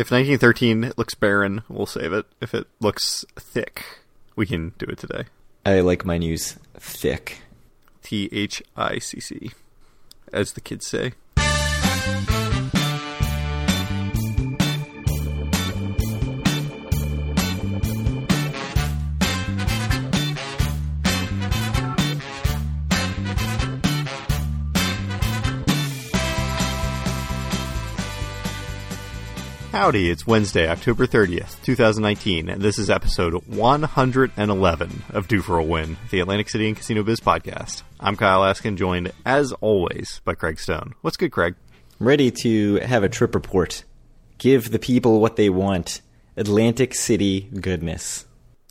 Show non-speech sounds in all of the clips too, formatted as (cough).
If 1913 looks barren, we'll save it. If it looks thick, we can do it today. I like my news thick. T H I C C, as the kids say. Howdy, it's Wednesday, October 30th, 2019, and this is episode 111 of Due for a Win, the Atlantic City and Casino Biz podcast. I'm Kyle Askin, joined, as always, by Craig Stone. What's good, Craig? Ready to have a trip report. Give the people what they want. Atlantic City goodness.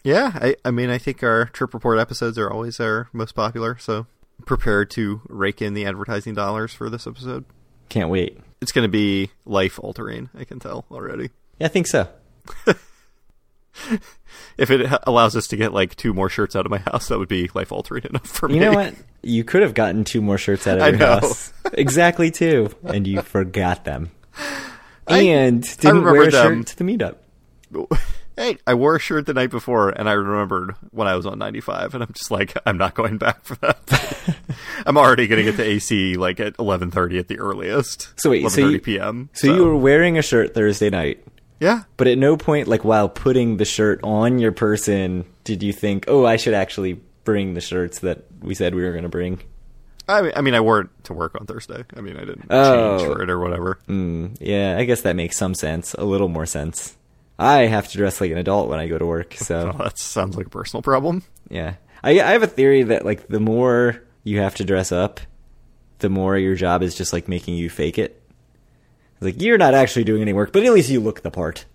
Yeah, I, I mean, I think our trip report episodes are always our most popular, so prepare to rake in the advertising dollars for this episode. Can't wait. It's going to be life altering, I can tell already. Yeah, I think so. (laughs) If it allows us to get like two more shirts out of my house, that would be life altering enough for me. You know what? You could have gotten two more shirts out of I your know. house. (laughs) exactly two. And you forgot them. I- and I didn't wear a them. shirt to the meetup. (laughs) Hey, I wore a shirt the night before, and I remembered when I was on 95, and I'm just like, I'm not going back for that. (laughs) I'm already going to get to AC like at 11:30 at the earliest. So wait, 11:30 so you- p.m. So, you were wearing a shirt Thursday night, yeah. but at no point, like while putting the shirt on your person, did you think, "Oh, I should actually bring the shirts that we said we were going to bring"? I mean, I mean, I wore it to work on Thursday. I mean, I didn't Oh. change for it or whatever. Mm, yeah, I guess that makes some sense. A little more sense. I have to dress like an adult when I go to work, so Well, (laughs) that sounds like a personal problem. yeah. I I have a theory that like the more you have to dress up, the more your job is just like making you fake it. Like you're not actually doing any work, but at least you look the part.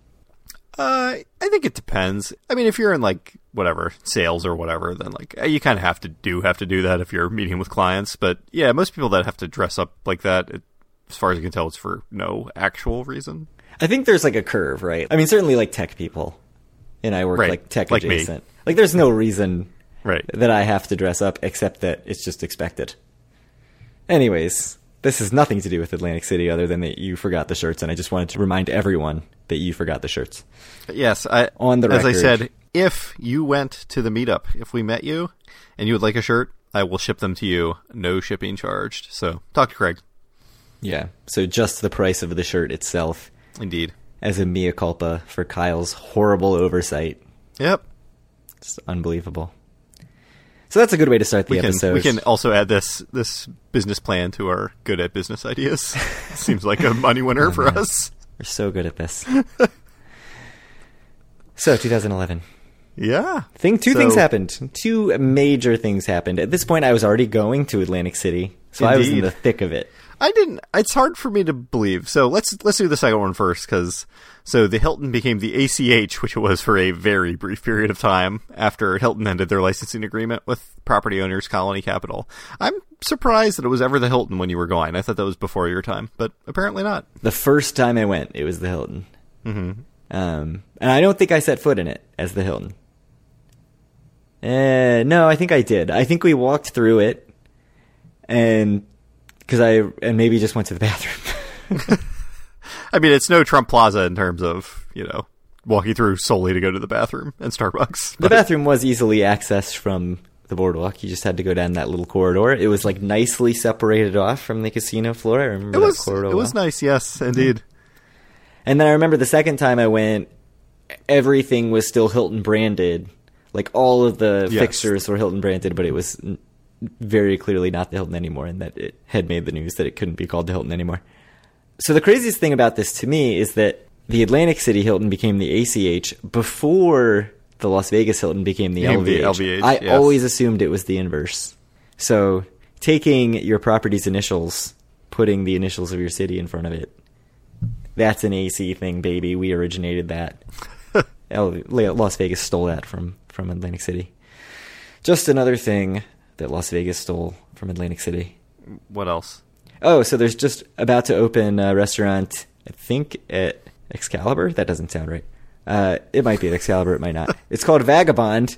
Uh, I think it depends. I mean, if you're in like whatever sales or whatever, then like eh, you kind of have to do have to do that if you're meeting with clients. But yeah, most people that have to dress up like that, it, as far as I can tell, it's for no actual reason. I think there's like a curve, right? I mean, certainly like tech people, and I work Right, like tech like me. adjacent. Like, there's no reason Right. that I have to dress up except that it's just expected. Anyways, this has nothing to do with Atlantic City other than that you forgot the shirts, and I just wanted to remind everyone that you forgot the shirts. Yes, I On the as I said, if you went to the meetup, if we met you and you would like a shirt, I will ship them to you, no shipping charged. So talk to Craig. Yeah, so just the price of the shirt itself Indeed. as a mea culpa for Kyle's horrible oversight. Yep. It's unbelievable. So that's a good way to start the We can episode. we can also add this this business plan to our good at business ideas. (laughs) Seems like a money winner oh, for us. We're so good at this. so 2011. Yeah. Thing two So- things happened. Two major things happened. At this point, I was already going to Atlantic City, so I was in the thick of it. I didn't. It's hard for me to believe. So let's let's do the second one first, because so the Hilton became the ACH, which it was for a very brief period of time after Hilton ended their licensing agreement with property owners Colony Capital. I'm surprised that it was ever the Hilton when you were going. I thought that was before your time, but apparently not. The first time I went, it was the Hilton. Mm-hmm. Um, and I don't think I set foot in it as the Hilton. Uh, no, I think I did. I think we walked through it, and because I and maybe just went to the bathroom. (laughs) I mean, it's no Trump Plaza in terms of you know walking through solely to go to the bathroom and Starbucks. (laughs) The bathroom was easily accessed from the boardwalk. You just had to go down that little corridor. It was like nicely separated off from the casino floor. I remember It was that corridor. it was well. nice, yes, indeed. And then I remember the second time I went, everything was still Hilton branded. Like all of the Yes. fixtures were Hilton branded, but it was very clearly not the Hilton anymore, and that it had made the news that it couldn't be called the Hilton anymore. So the craziest thing about this to me is that the Atlantic City Hilton became the ACH before the Las Vegas Hilton became the Became the LVH. LVH, I yes. always assumed it was the inverse. So taking your property's initials, putting the initials of your city in front of it, that's an AC thing, baby. We originated that. (laughs) Las Vegas stole that from, from Atlantic City. Just another thing that Las Vegas stole from Atlantic City. What else? Oh, so there's just about to open a restaurant, I think at Excalibur? That doesn't sound right. Uh, it might be at Excalibur, it might not. (laughs) It's called Vagabond,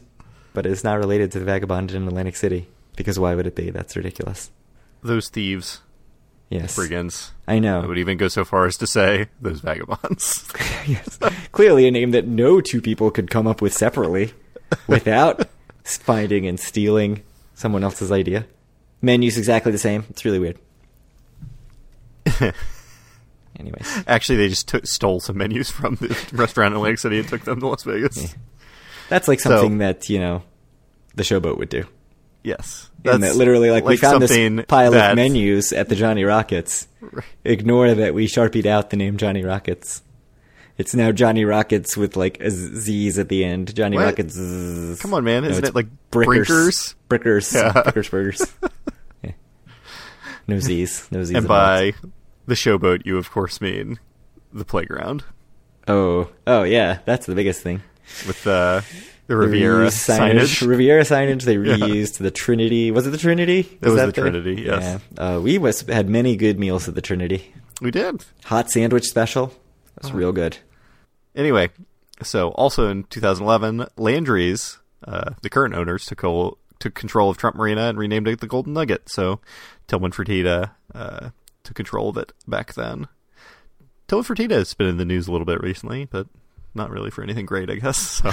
but it's not related to the Vagabond in Atlantic City. Because why would it be? That's ridiculous. Those thieves. Yes. brigands. I know. I would even go so far as to say those vagabonds. (laughs) yes. Clearly a name that no two people could come up with separately (laughs) without finding and stealing someone else's idea. Menu's exactly the same. It's really weird. (laughs) Anyways. Actually, they just took, stole some menus from the (laughs) restaurant in Atlantic City and took them to Las Vegas. Yeah. That's like So- something that, you know, the showboat would do. Yes, And that literally, like, we found this pile that- of menus at the Johnny Rockets. (laughs) Ignore that we sharpied out the name Johnny Rockets. It's now Johnny Rockets with like Z's at the end. Johnny What? Rockets. zzz. Come on, man. No, Isn't it like Brickers? Brickers. Yeah. Brickers Burgers. (laughs) Yeah. No Z's. No Z's. And by the showboat, you of course mean the playground Oh. Oh, yeah. That's the biggest thing. with uh, the The Riviera reused signage. Riviera signage. They Yeah. reused the Trinity. Was it the Trinity? It was that the Trinity, yes. Yeah. Uh, we was, had many good meals at the Trinity. We did. Hot sandwich special. That's Oh. real good. Anyway, so also in 2011, Landry's, uh, the current owners, took, o- took control of Trump Marina and renamed it the Golden Nugget. So Tillman Fertitta uh, took control of it back then. Tillman Fertitta has been in the news a little bit recently, but not really for anything great, I guess. So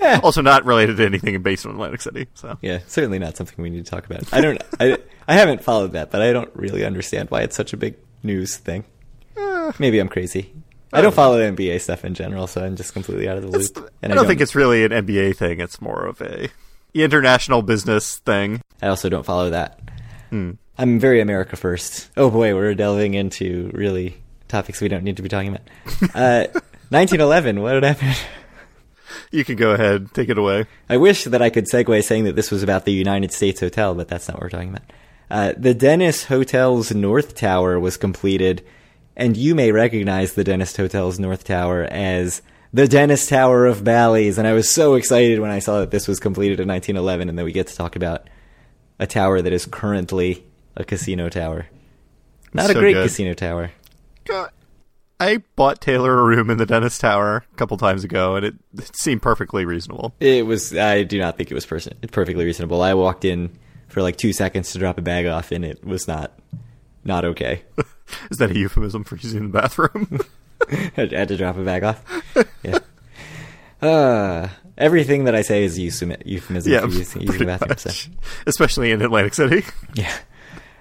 (laughs) also not related to anything based in Atlantic City. So Yeah, certainly not something we need to talk about. I don't. I, I haven't followed that, but I don't really understand why it's such a big news thing. eh, Maybe I'm crazy. I don't follow NBA stuff in general, so I'm just completely out of the it's- loop. I don't think it's really an NBA thing. It's more of a international business thing. I also don't follow that. Hmm. I'm very America first. Oh boy, we're delving into really topics we don't need to be talking about. (laughs) Uh, 1911. What happened? You can go ahead, take it away. I wish that I could segue saying that this was about the United States Hotel, but that's not what we're talking about. Uh, the Dennis Hotel's North Tower was completed, and you may recognize the Dennis Hotel's North Tower as the Dennis Tower of Bally's. And I was so excited when I saw that this was completed in 1911, and that we get to talk about a tower that is currently a casino tower. Not a great good. casino tower. God, I bought Taylor a room in the Dennis Tower a couple times ago, and it, it seemed perfectly reasonable. It was. I do not think it was person, perfectly reasonable. I walked in for like two seconds to drop a bag off, and it was not not okay. (laughs) Is that a euphemism for using the bathroom? (laughs) I had to drop a bag off. Yeah. Uh, everything that I say is euphemism, euphemism yeah, for using, using the bathroom. So. especially in Atlantic City. (laughs) Yeah.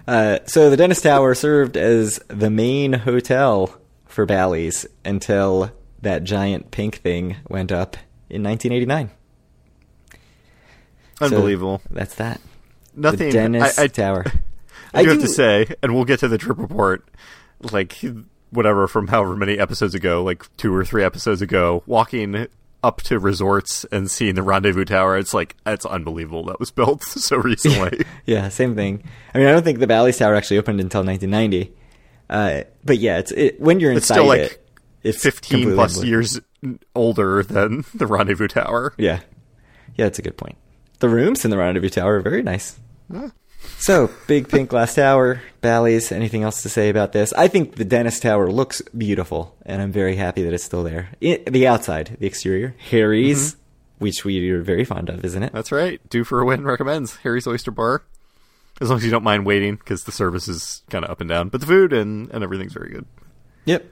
Uh, so the Dennis Tower served as the main hotel for Bally's until that giant pink thing went up in 1989. So Unbelievable. that's that. Nothing. The Dennis I, I, Tower. I do have to say, and we'll get to the trip report, like whatever from however many episodes ago, like two or three episodes ago, walking up to resorts and seeing the Rendezvous Tower. It's like it's unbelievable that was built (laughs) so (laughs) recently. Yeah, same thing. I mean, I don't think the Bally's Tower actually opened until 1990. Uh, but yeah, it's it, when you're inside It's still, like, it, it's Fifteen plus unbelievable. years older than (laughs) the Rendezvous Tower. Yeah, yeah, that's a good point. The rooms in the Rendezvous Tower are very nice. So, big pink glass tower, Bally's. Anything else to say about this? I think the Dennis Tower looks beautiful, and I'm very happy that it's still there. I the outside, the exterior, Harry's, mm-hmm. which we are very fond of, isn't it? That's right. Due for a win recommends Harry's Oyster Bar. As long as you don't mind waiting, because the service is kind of up and down, but the food and, and everything's very good. Yep.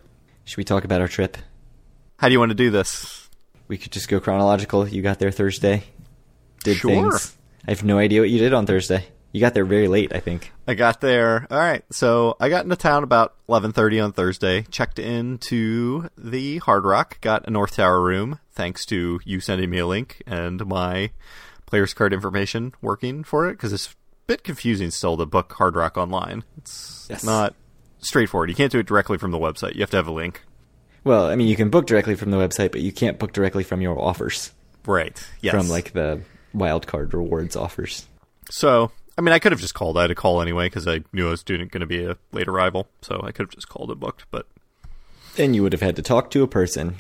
Should we talk about our trip? How do you want to do this? We could just go chronological. You got there Thursday. Did Sure. things. I have no idea what you did on Thursday. You got there very late, I think. I got there. All right, so I got into town about eleven thirty on Thursday. Checked into the Hard Rock. Got a North Tower room, thanks to you sending me a link and my players card information working for it. Because it's a bit confusing still to book Hard Rock online. It's Yes. not straightforward. You can't do it directly from the website. You have to have a link. Well, I mean, you can book directly from the website, but you can't book directly from your offers. Right. Yes. From like the wildcard rewards offers. So, I mean, I could have just called. I had a call anyway because I knew I was doing going to be a late arrival. So I could have just called and booked. But Then you would have had to talk to a person.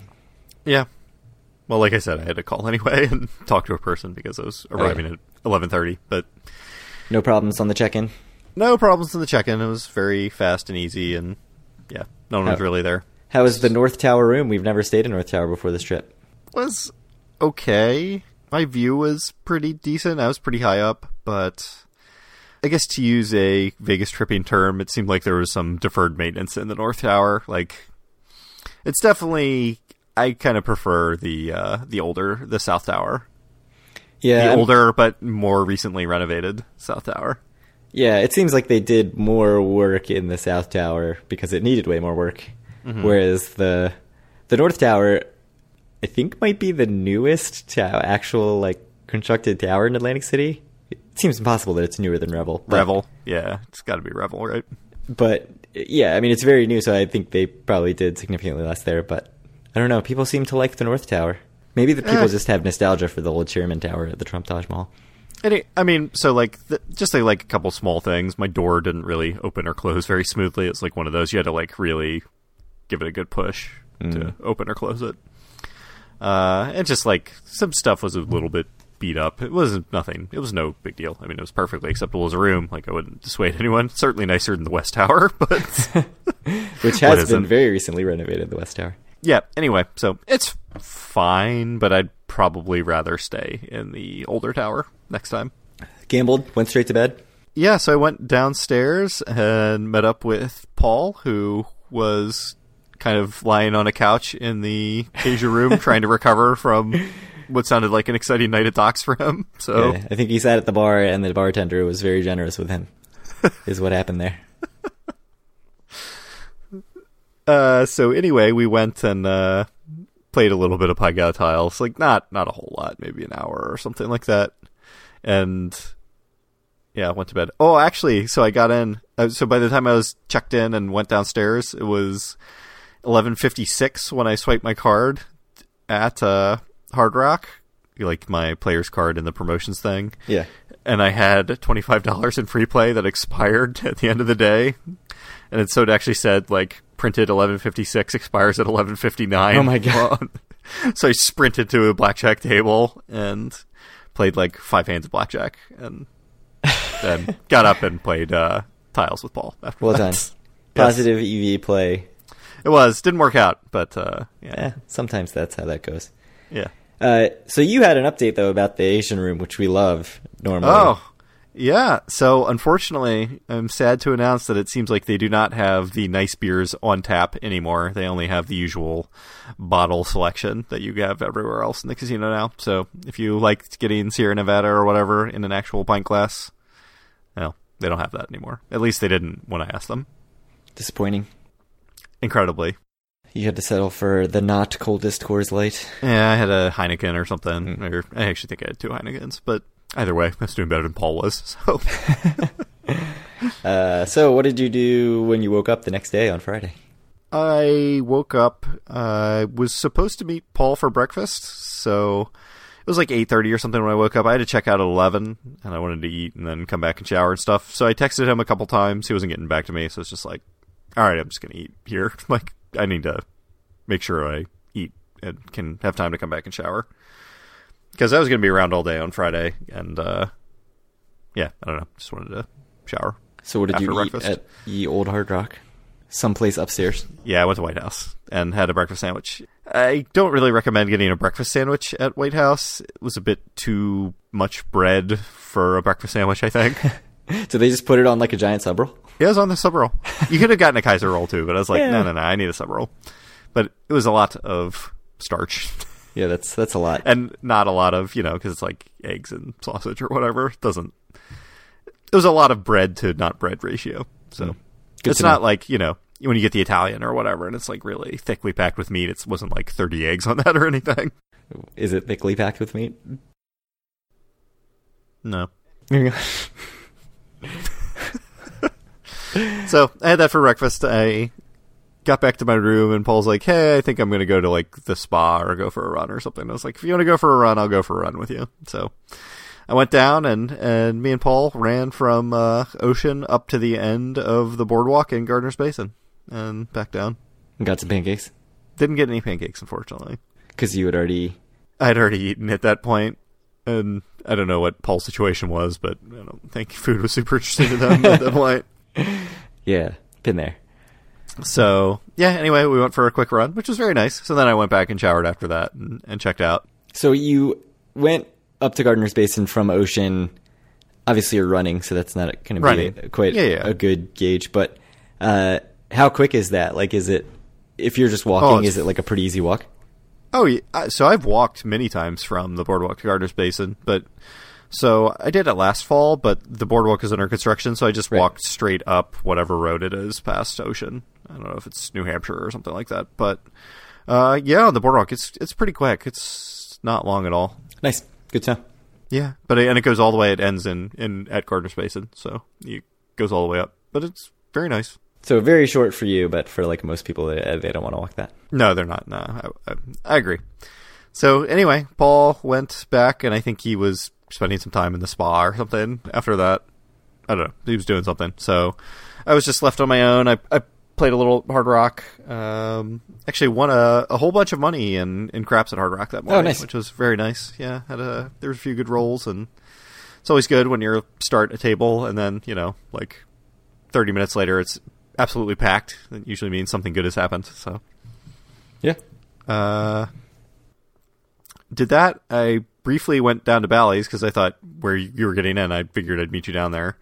yeah, well, like I said, I had to call anyway (laughs) and talk to a person because I was oh, arriving at eleven thirty. But No problems on the check-in. no problems on the check-in. It was very fast and easy, and yeah, no one was Oh. really there. How is the North Tower room? We've never stayed in North Tower before this trip. Was okay. My view was pretty decent. I was pretty high up, but I guess to use a Vegas tripping term, it seemed like there was some deferred maintenance in the North Tower. Like, it's definitely I kind of prefer the uh, the older the South Tower, Yeah, the I'm- older but more recently renovated South Tower. Yeah, it seems like they did more work in the South Tower because it needed way more work. Whereas the the North Tower, I think, might be the newest tow- actual like constructed tower in Atlantic City. It seems impossible that it's newer than Revel. but- Revel, yeah, it's got to be Revel, right? but yeah, I mean it's very new, so I think they probably did significantly less there. But I don't know. People seem to like the North Tower. Maybe the people Eh. just have nostalgia for the old Chairman Tower at the Trump Taj Mahal. Any, I mean, so like th- just like, like a couple small things. My door didn't really open or close very smoothly. It's like one of those you had to like really give it a good push to open or close it. Uh, and just like some stuff was a little bit beat up. It wasn't nothing. It was no big deal. I mean, it was perfectly acceptable as a room. Like I wouldn't dissuade anyone. Certainly nicer than the West Tower, (laughs) but (laughs) Which has been very recently renovated, the West Tower. yeah. Anyway, so it's fine, but I'd probably rather stay in the older tower next time. Gambled, went straight to bed. Yeah, so I went downstairs and met up with Paul, who was kind of lying on a couch in the Asia room trying to recover from (laughs) what sounded like an exciting night at Dock's for him. (laughs) So Yeah, I think he sat at the bar, and the bartender was very generous with him. (laughs) is what happened there. (laughs) uh so anyway, we went and uh played a little bit of Pai Gow Tiles. Like not not a whole lot, maybe an hour or something like that. And yeah, went to bed. Oh, actually, so I got in. Uh, so by the time I was checked in and went downstairs, it was 11:56 when I swiped my card at uh, Hard Rock, like my player's card in the promotions thing. Yeah. And I had $25 in free play that expired (laughs) at the end of the day. And it, so it actually said like printed 11:56 expires at 11:59. Oh my God. (laughs) so I sprinted to a blackjack table and played like five hands of blackjack and (laughs) then got up and played uh, tiles with Paul. After Well that. done. Yes. Positive EV play. It was didn't work out, but uh, yeah, Eh, sometimes that's how that goes. yeah. Uh, so you had an update though about the Asian room, which we love normally. Oh, yeah. So unfortunately, I'm sad to announce that it seems like they do not have the nice beers on tap anymore. They only have the usual bottle selection that you have everywhere else in the casino now. So if you liked getting Sierra Nevada or whatever in an actual pint glass, no, they don't have that anymore. At least they didn't when I asked them. disappointing. Incredibly. You had to settle for the not coldest Coors Light. Yeah, I had a Heineken or something. Or I actually think I had two Heinekens, but either way, I was doing better than Paul was. (laughs) So (laughs) Uh, so what did you do when you woke up the next day on Friday? I woke up. I was supposed to meet Paul for breakfast, so it was like eight thirty or something when I woke up. I had to check out at eleven, and I wanted to eat and then come back and shower and stuff. So I texted him a couple times. He wasn't getting back to me, so it's just like, all right, I'm just gonna eat here. (laughs) like I need to make sure I eat and can have time to come back and shower because I was gonna be around all day on Friday, and uh, yeah, I don't know, just wanted to shower. So what did you eat breakfast. at Ye Old Hard Rock? Someplace upstairs. Yeah, I went to White House and had a breakfast sandwich. I don't really recommend getting a breakfast sandwich at White House. It was a bit too much bread for a breakfast sandwich, I think. (laughs) So they just put it on like a giant sub roll? It was on the sub roll. You could have gotten a Kaiser roll too, but I was like, Yeah. no, no, no, I need a sub roll. But it was a lot of starch (laughs) Yeah, that's that's a lot. and not a lot of, you know, because it's like eggs and sausage or whatever. It doesn't. It was a lot of bread to not bread ratio. So. Mm. Good it's not know. like you know when you get the Italian or whatever, and it's like really thickly packed with meat. It wasn't like thirty eggs on (laughs) that or anything. Is it thickly packed with meat? No. (laughs) So I had that for breakfast. I got back to my room, and Paul's like, "Hey, I think I'm going to go to like the spa or go for a run or something." I was like, "If you want to go for a run, I'll go for a run with you." So I went down, and and me and Paul ran from uh, Ocean up to the end of the boardwalk in Gardner's Basin, and back down. Got some pancakes Didn't get any pancakes, unfortunately. because you had already. I had already eaten at that point, and I don't know what Paul's situation was, but I don't think food was super interesting to them at that (laughs) point. (laughs) Yeah, been there. So yeah. Anyway, we went for a quick run, which was very nice. So then I went back and showered after that and, and checked out. So you went up to Gardner's Basin from Ocean obviously you're running, so that's not going to be a, quite Yeah, yeah. a good gauge. But uh, how quick is that? Like, is it if you're just walking? it's- is it like a pretty easy walk? Oh, yeah. So I've walked many times from the boardwalk to Gardner's Basin, but so I did it last fall, but the boardwalk is under construction, so I just Right. walked straight up whatever road it is past Ocean. I don't know if it's New Hampshire or something like that, but uh, yeah, the boardwalk, it's it's pretty quick. It's not long at all. Nice, good time. Yeah, but it, and it goes all the way. It ends in in at Gardner's Basin, so it goes all the way up. But it's very nice. So very short for you, but for like most people, they, they don't want to walk that. No, they're not. No, I, I, I agree. So anyway, Paul went back, and I think he was spending some time in the spa or something. After that, I don't know. He was doing something. So I was just left on my own. I, I played a little Hard Rock. Um, actually, won a, a whole bunch of money in, in craps at Hard Rock that morning, nice. which was very nice. Yeah, had a there was a few good rolls, and it's always good when you start a table and then you know like thirty minutes later it's absolutely packed. It usually means something good has happened. So. Yeah. Uh, did that. I briefly went down to Bally's because I thought where you were getting in, I figured I'd meet you down there.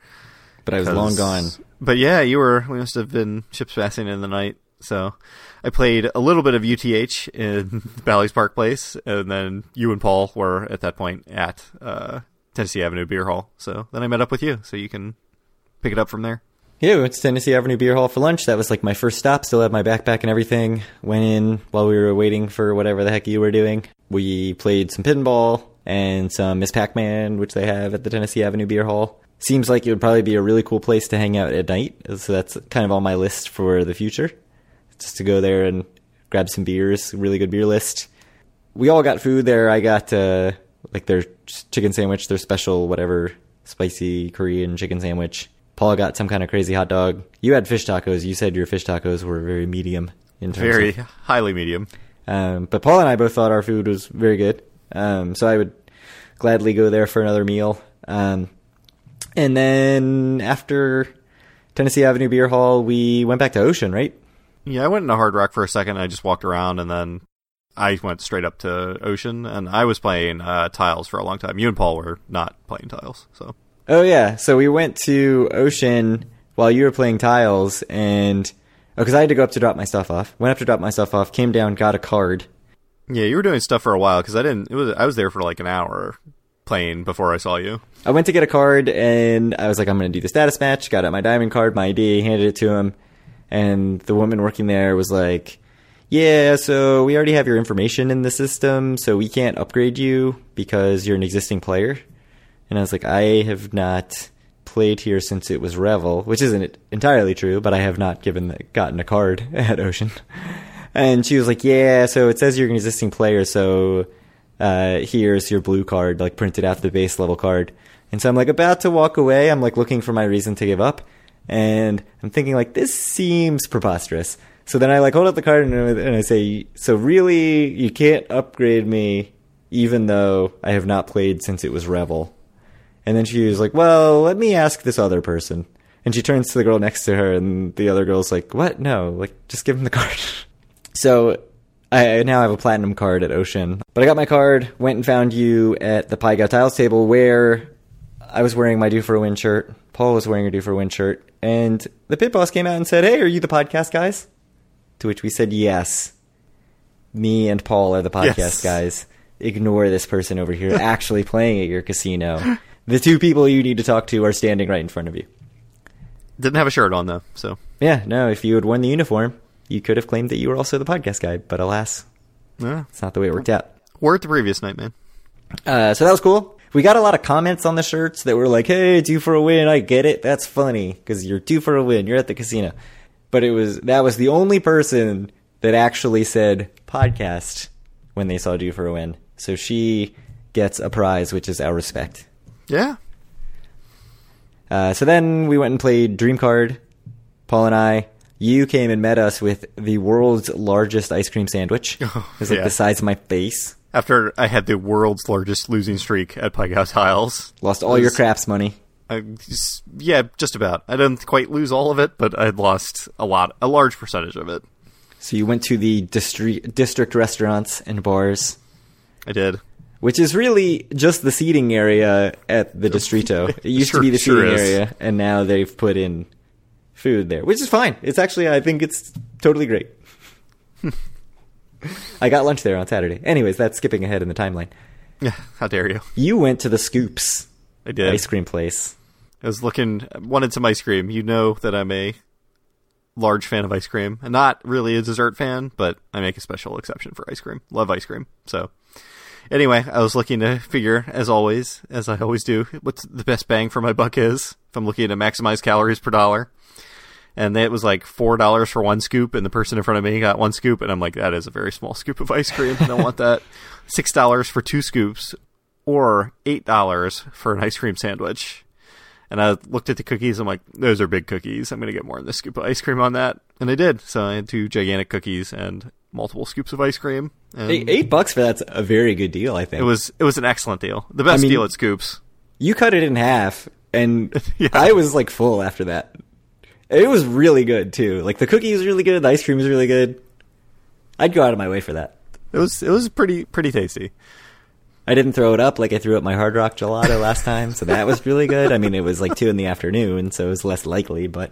But I was long gone. But yeah, you were. We must have been ships passing in the night. So I played a little bit of UTH in (laughs) Bally's Park Place, and then you and Paul were at that point at uh, Tennessee Avenue Beer Hall. So then I met up with you, so you can pick it up from there. Yeah, we went to Tennessee Avenue Beer Hall for lunch. That was like my first stop. Still had my backpack and everything. Went in while we were waiting for whatever the heck you were doing. We played some pinball and some Miss Pac-Man, which they have at the Tennessee Avenue Beer Hall. Seems like it would probably be a really cool place to hang out at night. So that's kind of on my list for the future. Just to go there and grab some beers. Really good beer list. We all got food there. I got uh, like their chicken sandwich, their special whatever spicy Korean chicken sandwich. Paul got some kind of crazy hot dog. You had fish tacos. You said your fish tacos were very medium in terms Very of highly medium. um, but Paul and I both thought our food was very good. Um, so I would gladly go there for another meal. Um, and then after Tennessee Avenue Beer Hall, we went back to Ocean, right? Yeah, I went into Hard Rock for a second. I just walked around, and then I went straight up to Ocean, and I was playing uh, tiles for a long time. You and Paul were not playing tiles, so Oh yeah, so we went to Ocean while you were playing tiles, and because I had to go up to drop my stuff off. Went up to drop my stuff off, came down, got a card. Yeah, you were doing stuff for a while because I didn't. It was I was there for like an hour playing before I saw you. I went to get a card and I was like, I'm going to do the status match. Got out my diamond card, my ID, handed it to him. And the woman working there was like, Yeah, so we already have your information in the system, so we can't upgrade you because you're an existing player. And I was like, I have not played here since it was Revel, which isn't entirely true, but I have not given the, gotten a card (laughs) at Ocean. And she was like, Yeah, so it says you're an existing player, so uh, here's your blue card, like printed out the base level card. And so I'm like about to walk away. I'm like looking for my reason to give up. And I'm thinking like, this seems preposterous. So then I like hold up the card and, and I say, so really you can't upgrade me even though I have not played since it was Revel. And then she was like, well, let me ask this other person. And she turns to the girl next to her and the other girl's like, what? No, like just give him the (laughs) card. So I now have a platinum card at Ocean. But I got my card, went and found you at the Pai Gow Tiles table where I was wearing my Due for a Win shirt. Paul was wearing a Due for a Win shirt. And the pit boss came out and said, Hey, are you the podcast guys? To which we said, Yes. Me and Paul are the podcast Yes. guys. Ignore this person over here (laughs) actually playing at your casino. The two people you need to talk to are standing right in front of you. Didn't have a shirt on though, so Yeah, no, if you had worn the uniform, you could have claimed that you were also the podcast guy. But alas, yeah. it's not the way it worked out. We're at the previous night, man. Uh, so that was cool. We got a lot of comments on the shirts that were like, "Hey, due for a win." I get it. That's funny because you're due for a win. You're at the casino. But it was that was the only person that actually said podcast when they saw due for a win. So she gets a prize, which is our respect. Yeah. Uh, so then we went and played Dream Card. Paul and I. You came and met us with the world's largest ice cream sandwich. (laughs) Oh, it was like yeah. the size of my face. After I had the world's largest losing streak at Pai Gow Tiles. Lost all your craps money. I just, yeah, just about. I didn't quite lose all of it, but I lost a lot, a large percentage of it. So you went to the district district restaurants and bars. I did. which is really just the seating area at the Distrito. (laughs) It used Sure- to be the seating is. area, and now they've put in food there, which is fine. It's actually, I think it's totally great. (laughs) I got lunch there on Saturday. Anyways, that's skipping ahead in the timeline. Yeah, how dare you? You went to the Scoops I did. ice cream place. I was looking, wanted some ice cream. You know that I'm a large fan of ice cream, and not really a dessert fan, but I make a special exception for ice cream. Love ice cream. So, anyway, I was looking to figure, as always, as I always do, what's the best bang for my buck is. If I'm looking to maximize calories per dollar, and it was like four dollars for one scoop, and the person in front of me got one scoop, and I'm like, that is a very small scoop of ice cream. I don't want that. (laughs) Six dollars for two scoops, or eight dollars for an ice cream sandwich. And I looked at the cookies. I'm like, those are big cookies. I'm going to get more than this scoop of ice cream on that. And I did. So I had two gigantic cookies and multiple scoops of ice cream. And Eight, eight bucks for that's a very good deal, I think. it was it was an excellent deal. The best I mean- deal at Scoops. you cut it in half, and (laughs) Yeah. I was like full after that. It was really good too. Like the cookie was really good, the ice cream was really good. I'd go out of my way for that. It was it was pretty pretty tasty. I didn't throw it up like I threw up my Hard Rock Gelato last time, so that was really good. I mean, it was like two in the afternoon, so it was less likely, but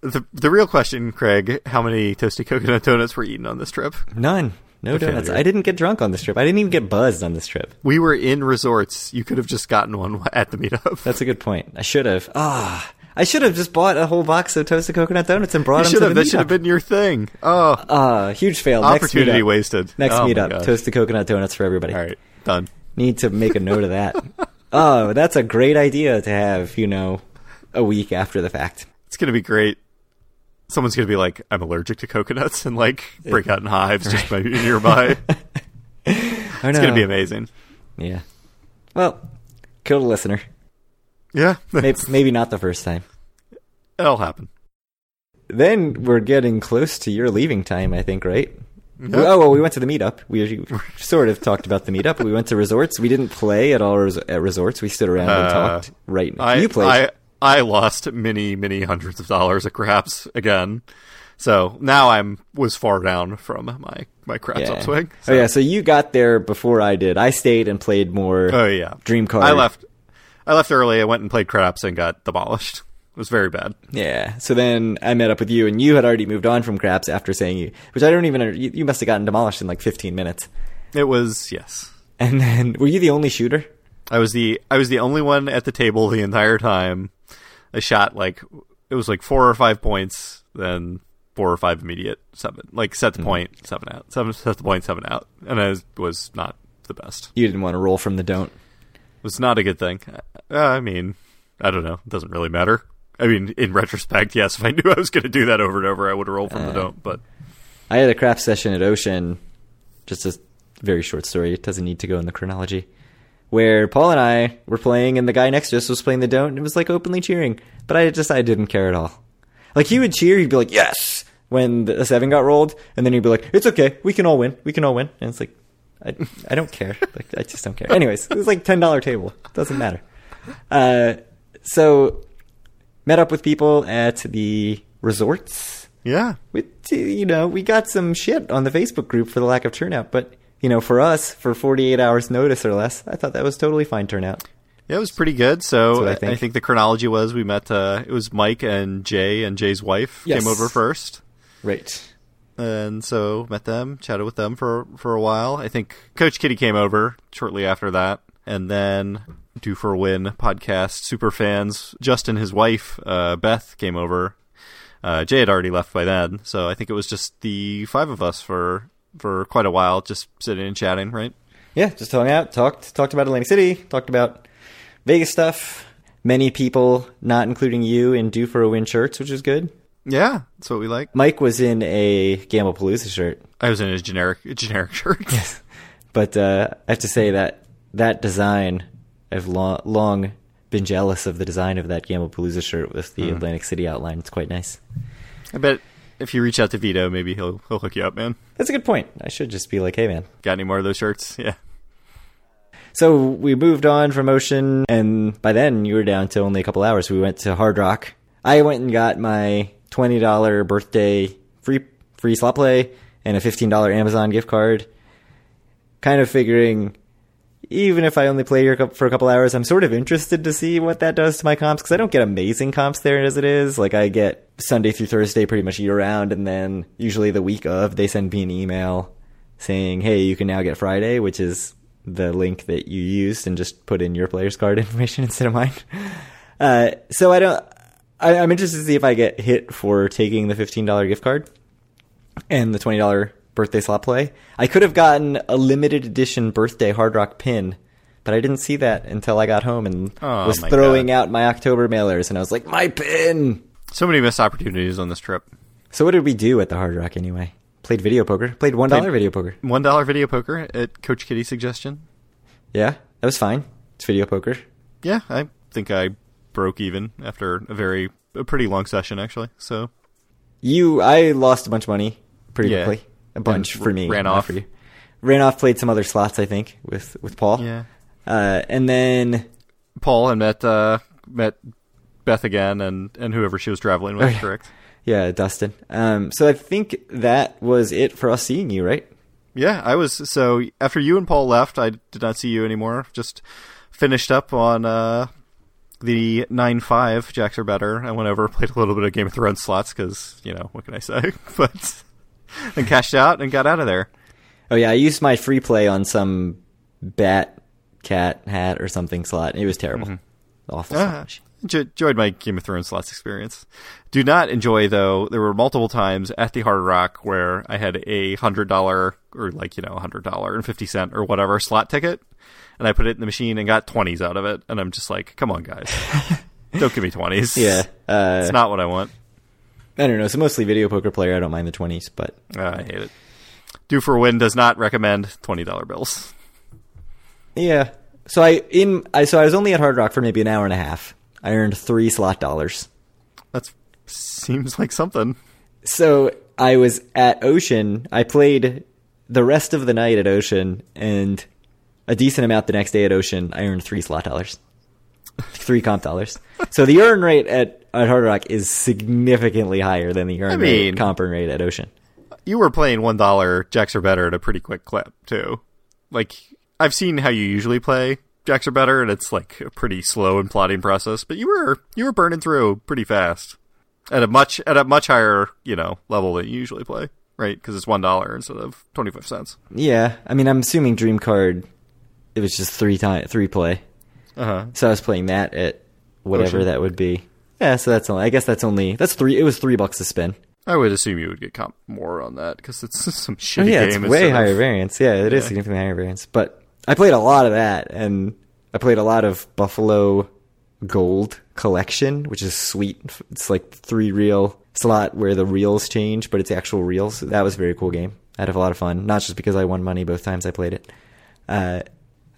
The the real question, Craig, how many toasted coconut donuts were eaten on this trip? none, no A donuts. I didn't get drunk on this trip. I didn't even get buzzed on this trip. We were in resorts. You could have just gotten one (laughs) at the meetup. That's a good point. I should have. Ah, I should have just bought a whole box of toasted coconut donuts and brought you them to have. the That should have been your thing. Oh, Ah, huge fail. Next opportunity meetup. wasted. Next Oh meetup, toasted coconut donuts for everybody. All right, done. Need to make a note of that. (laughs) oh, that's a great idea to have, you know, a week after the fact. It's gonna be great. Someone's gonna be like, "I'm allergic to coconuts," and like break out in hives just by nearby. (laughs) It's gonna be amazing. Yeah. Well, kill the listener. Yeah, (laughs) Maybe, maybe not the first time. it'll happen. Then we're getting close to your leaving time, I think, right? Yeah. Oh well, we went to the meetup. We (laughs) sort of talked about the meetup. We went to resorts. We didn't play at all res- at resorts. We stood around and Uh, talked. Right. I, you played. I I lost many many hundreds of dollars at craps again. So now I'm was far down from my my craps yeah. upswing. Oh So- yeah. So you got there before I did. I stayed and played more. Oh yeah. Dream card. I left. I left early. I went and played craps and got demolished. It was very bad. Yeah. So then I met up with you, and you had already moved on from craps after saying you, which I don't even. You, you must have gotten demolished in like 15 minutes. It was yes. And then were you the only shooter? I was the I was the only one at the table the entire time. I shot like it was like four or five points, then four or five immediate seven, like set the mm-hmm. point seven out, seven set the point seven out, and I was, was not the best. You didn't want to roll from the don't. It was not a good thing. Uh, I mean, I don't know. It doesn't really matter. I mean, in retrospect, yes. If I (laughs) knew I was going to do that over and over, I would have rolled from the Uh, don't. But I had a craps session at Ocean, just a very short story. It doesn't need to go in the chronology. Where Paul and I were playing, and the guy next to us was playing the don't, and it was like openly cheering. But I just I didn't care at all. Like he would cheer, he'd be like yes when the seven got rolled, and then he'd be like, "It's okay, we can all win, we can all win." And it's like, I I don't care. Like I just don't care. Anyways, it was like ten dollar table. It Doesn't matter. Uh, so met up with people at the resorts yeah, we, you know, we got some shit on the Facebook group for the lack of turnout, but you know, for us, for 48 hours notice or less, I thought that was totally fine turnout. yeah, it was pretty good. So I think. I think the chronology was we met. Uh, it was Mike and Jay and Jay's wife Yes. came over first. Right. and so met them, chatted with them for for a while. I think Coach Kitty came over shortly after that, and then Due for a Win podcast super fans. Justin, his wife uh, Beth, came over. Uh, Jay had already left by then, so I think it was just the five of us for for quite a while, just sitting and chatting. Right? Yeah, just hung out, talked, talked about Atlantic City, talked about Vegas stuff. Many people, not including you, in Due for a Win shirts, which is good. Yeah, that's what we like. Mike was in a Gamble Palooza shirt, I was in a generic generic (laughs) shirt. (laughs) but uh, I have to say that that design, I've long, long been jealous of the design of that Gamble shirt with the hmm. Atlantic City outline. It's quite nice. I bet if you reach out to Vito, maybe he'll he'll hook you up, man. That's a good point. I should just be like, hey, man. Got any more of those shirts? (laughs) Yeah. So we moved on from Ocean, and by then you were down to only a couple hours. We went to Hard Rock. I went and got my twenty dollar birthday free free slot play and a fifteen dollar Amazon gift card. kind of figuring even if I only play here for a couple hours, I'm sort of interested to see what that does to my comps because I don't get amazing comps there as it is. Like I get Sunday through Thursday pretty much year round, and then usually the week of they send me an email saying, "Hey, you can now get Friday," which is the link that you used and just put in your player's card (laughs) information instead of mine. Uh, so I don't. I, I'm interested to see if I get hit for taking the fifteen dollar gift card and the twenty dollar birthday slot play. I could have gotten a limited edition birthday Hard Rock pin, but I didn't see that until I got home and Oh, was throwing God. out my October mailers, and I was like, my pin. So many missed opportunities on this trip. So what did we do at the Hard Rock anyway? Played video poker. Played one dollar video poker. One dollar video poker at Coach Kitty's suggestion. Yeah, that was fine. It's video poker. Yeah, I think I broke even after a very a pretty long session actually. So You, I lost a bunch of money pretty Yeah. quickly. A bunch for me. ran off. For you. Ran off. Played some other slots, I think, with with Paul. yeah, Uh, and then Paul and met uh, met Beth again and and whoever she was traveling with. Oh, yeah. Correct. yeah, Dustin. Um, so I think that was it for us seeing you, right? Yeah, I was so after you and Paul left, I did not see you anymore. Just finished up on uh, the nine five. Jacks are better. I went over, played a little bit of Game of Thrones slots because you know what can I say? (laughs) but (laughs) and cashed out and got out of there. Oh yeah, I used my free play on some bat, cat, hat, or something slot. It was terrible. Awful Ah, machine. enjo- enjoyed my Game of Thrones slots experience. Do not enjoy though. There were multiple times at the Hard Rock where I had a hundred dollar or like you know hundred dollar and fifty cent or whatever slot ticket, and I put it in the machine and got twenties out of it, and I'm just like, come on, guys, (laughs) don't give me twenties. Yeah. Uh, it's not what I want. I don't know. It's mostly video poker player. I don't mind the twenties, but Uh, I hate it. Due for win does not recommend twenty dollar bills. yeah. So I in I so I was only at Hard Rock for maybe an hour and a half. I earned three slot dollars. That seems like something. So I was at Ocean. I played the rest of the night at Ocean and a decent amount the next day at Ocean. I earned three slot dollars, three comp dollars. (laughs) So the earn rate at, at Hard Rock is significantly higher than the earn I rate mean- comp earn rate at Ocean. you were playing one dollar jacks are better at a pretty quick clip too like i've seen how you usually play jacks are better and it's like a pretty slow and plotting process but you were you were burning through pretty fast at a much at a much higher you know level than you usually play right because it's one dollar instead of 25 cents Yeah, I mean, I'm assuming Dream Card. It was just three time three play. uh-huh So I was playing that at whatever Ocean. that would be. Yeah, so that's only. I guess that's only. That's three. It was three bucks to spin. i would assume you would get comp more on that because it's (laughs) some shitty Oh, shitty yeah, it's way of- higher variance. Yeah, it is Yeah. significantly higher variance. But I played a lot of that, and I played a lot of Buffalo Gold Collection, which is sweet. It's like three reel slot where the reels change, but it's actual reels. That was a very cool game. I had a lot of fun, not just because I won money both times I played it. Uh,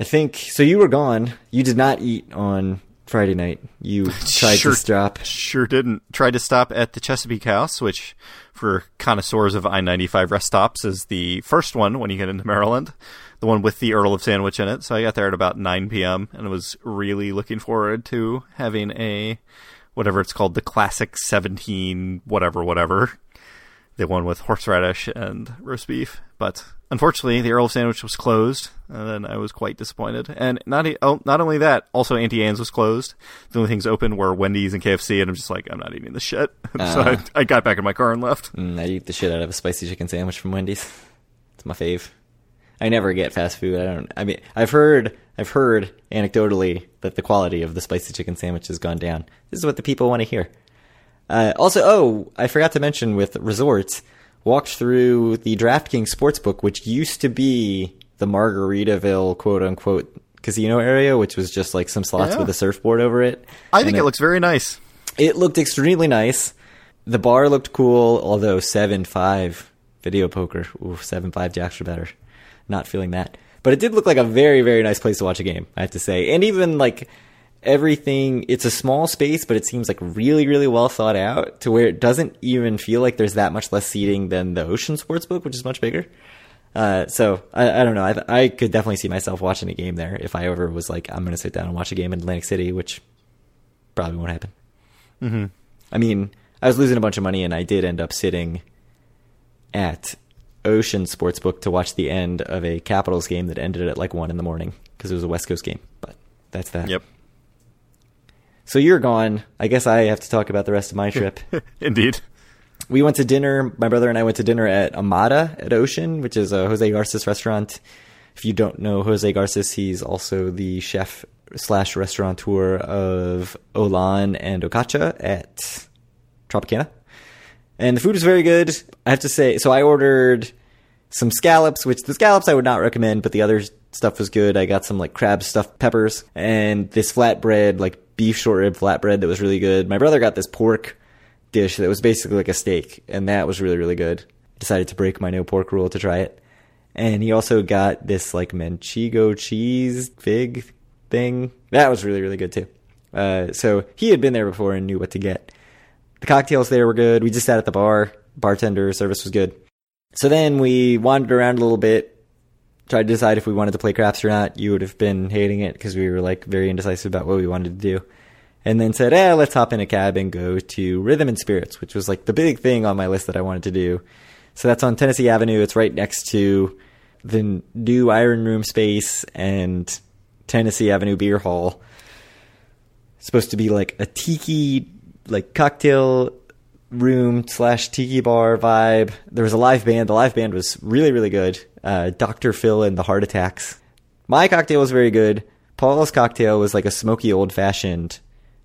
I think so. You were gone. You did not eat on Friday night. You (laughs) tried Sure. to stop. Sure didn't. Tried to stop at the Chesapeake House, which for connoisseurs of I 95 rest stops is the first one when you get into Maryland, the one with the Earl of Sandwich in it. So I got there at about 9 p.m. and was really looking forward to having a whatever it's called, the classic 17 whatever, whatever. The one with horseradish and roast beef. But unfortunately, the Earl of Sandwich was closed, and then I was quite disappointed. And not oh, not only that, also Auntie Anne's was closed. The only things open were Wendy's and KFC, and I'm just like, I'm not eating this shit. (laughs) so Uh. I, I got back in my car and left. Mm, I eat the shit out of a spicy chicken sandwich from Wendy's. (laughs) It's my fave. I never get fast food. I don't. I mean, I've heard, I've heard anecdotally that the quality of the spicy chicken sandwich has gone down. This is what the people want to hear. Uh, also, oh, I forgot to mention with resorts, walked through the DraftKings Sportsbook, which used to be the Margaritaville quote unquote casino area, which was just like some slots Yeah. with a surfboard over it. I And think it looks very nice. it looked extremely nice. The bar looked cool, although seven five video poker. Ooh, seven five jacks are better. Not feeling that. But it did look like a very, very nice place to watch a game, I have to say. And even like everything it's a small space, but it seems like really, really well thought out to where it doesn't even feel like there's that much less seating than the Ocean Sportsbook, which is much bigger. Uh, so I, I don't know. I, I could definitely see myself watching a game there if I ever was like, I'm going to sit down and watch a game in Atlantic City, which probably won't happen. I mean, I was losing a bunch of money, and I did end up sitting at Ocean Sportsbook to watch the end of a Capitals game that ended at like one in the morning because it was a West Coast game. But that's that. Yep. So you're gone. I guess I have to talk about the rest of my (laughs) trip. Indeed. we went to dinner. My brother and I went to dinner at Amada at Ocean, which is a Jose Garces restaurant. If you don't know Jose Garces, he's also the chef slash restaurateur of Olon and Okatshe at Tropicana. And the food was very good. I have to say, so I ordered some scallops, which the scallops I would not recommend, but the other stuff was good. I got some like crab stuffed peppers and this flatbread, like beef short rib flatbread that was really good. My brother got this pork dish that was basically like a steak, and that was really, really good. Decided to break my no pork rule to try it. And he also got this like manchego cheese fig thing. That was really, really good too. Uh, so he had been there before and knew what to get. The cocktails there were good. We just sat at the bar. Bartender service was good. So then we wandered around a little bit, tried to decide if we wanted to play craps or not. You would have been hating it because we were like very indecisive about what we wanted to do. And then said, eh, let's hop in a cab and go to Rhythm and Spirits, which was like the big thing on my list that I wanted to do. So that's on Tennessee Avenue. It's right next to the new Iron Room space and Tennessee Avenue Beer Hall. It's supposed to be like a tiki, like cocktail room slash tiki bar vibe. There was a live band. The live band was really, really good. Uh, Dr. Phil and the Heart Attacks. My cocktail was very good. Paul's cocktail was like a smoky old fashioned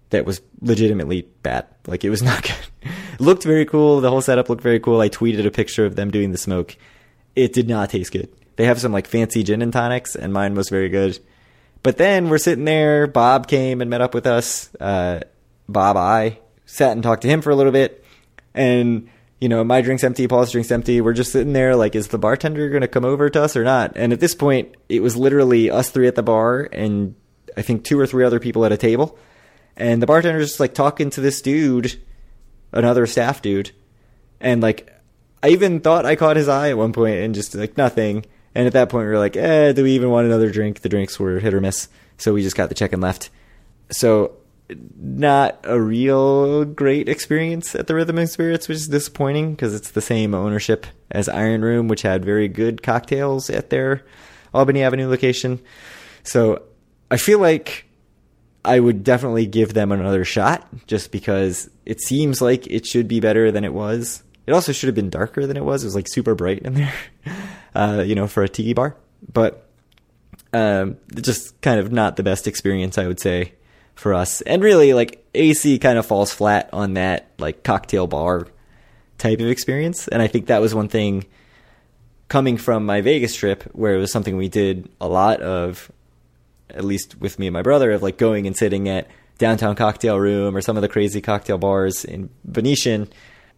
that was legitimately bad. Like it was (laughs) not good. looked very cool. The whole setup looked very cool. I tweeted a picture of them doing the smoke. It did not taste good. They have some like fancy gin and tonics, and mine was very good. But then we're sitting there. Bob came and met up with us. Uh, Bob, I sat and talked to him for a little bit, and you know, my drink's empty, Paul's drink's empty. We're just sitting there, like, is the bartender going to come over to us or not? And at this point, it was literally us three at the bar, and I think two or three other people at a table. And the bartender's just like talking to this dude, another staff dude, and like, I even thought I caught his eye at one point, and just like nothing. And at that point, we were like, eh, do we even want another drink? The drinks were hit or miss. So we just got the check and left. So, not a real great experience at the Rhythm and Spirits, which is disappointing because it's the same ownership as Iron Room, which had very good cocktails at their Albany Avenue location. So, I feel like I would definitely give them another shot just because it seems like it should be better than it was. It also should have been darker than it was. It was like super bright in there, (laughs) uh, you know, for a tiki bar. But um, just kind of not the best experience, I would say, for us. And really, like AC kind of falls flat on that like cocktail bar type of experience. And I think that was one thing coming from my Vegas trip, where it was something we did a lot of, at least with me and my brother, of like going and sitting at downtown cocktail room or some of the crazy cocktail bars in Venetian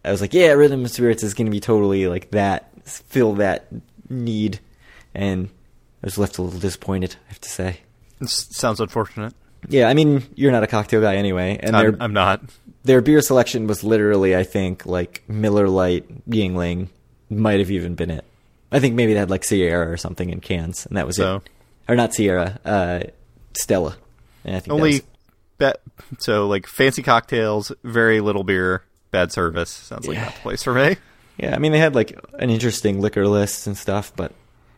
I was like, yeah, Rhythm Spirits is going to be totally like that, fill that need. And I was left a little disappointed, I have to say. It sounds unfortunate. Yeah, I mean, you're not a cocktail guy anyway. And I'm, their, I'm not. their beer selection was literally, I think, like Miller Lite, Yuengling, might have even been it. I think maybe they had like Sierra or something in cans, and that was So? it. Or not Sierra, uh, Stella. And I think Only, bet, so like fancy cocktails, very little beer, bad service. Sounds like Yeah. not the place for me. Yeah, I mean they had like an interesting liquor list and stuff, but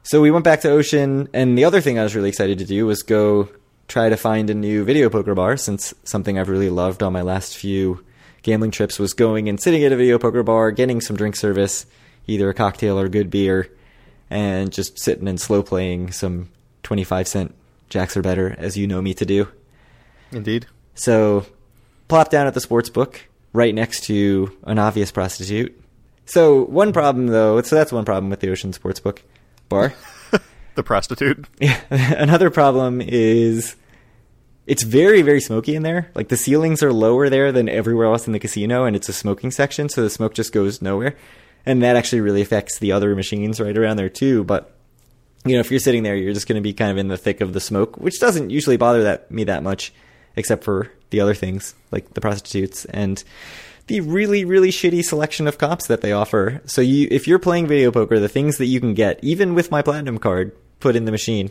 so we went back to Ocean, and the other thing I was really excited to do was go try to find a new video poker bar, since something I've really loved on my last few gambling trips was going and sitting at a video poker bar, getting some drink service, either a cocktail or good beer, and just sitting and slow playing some twenty five cent jacks or better, as you know me to do. Indeed. So, plop down at the sports book, right next to an obvious prostitute. So, one problem though, so that's one problem with the Ocean Sportsbook bar. (laughs) The prostitute. Yeah, (laughs) Another problem is it's very, very smoky in there. Like the ceilings are lower there than everywhere else in the casino, and it's a smoking section, so the smoke just goes nowhere. And that actually really affects the other machines right around there too. But you know, if you're sitting there, you're just going to be kind of in the thick of the smoke, which doesn't usually bother that me that much, except for the other things like the prostitutes and the really, really shitty selection of cops that they offer. So you, if you're playing video poker, the things that you can get, even with my platinum card put in the machine,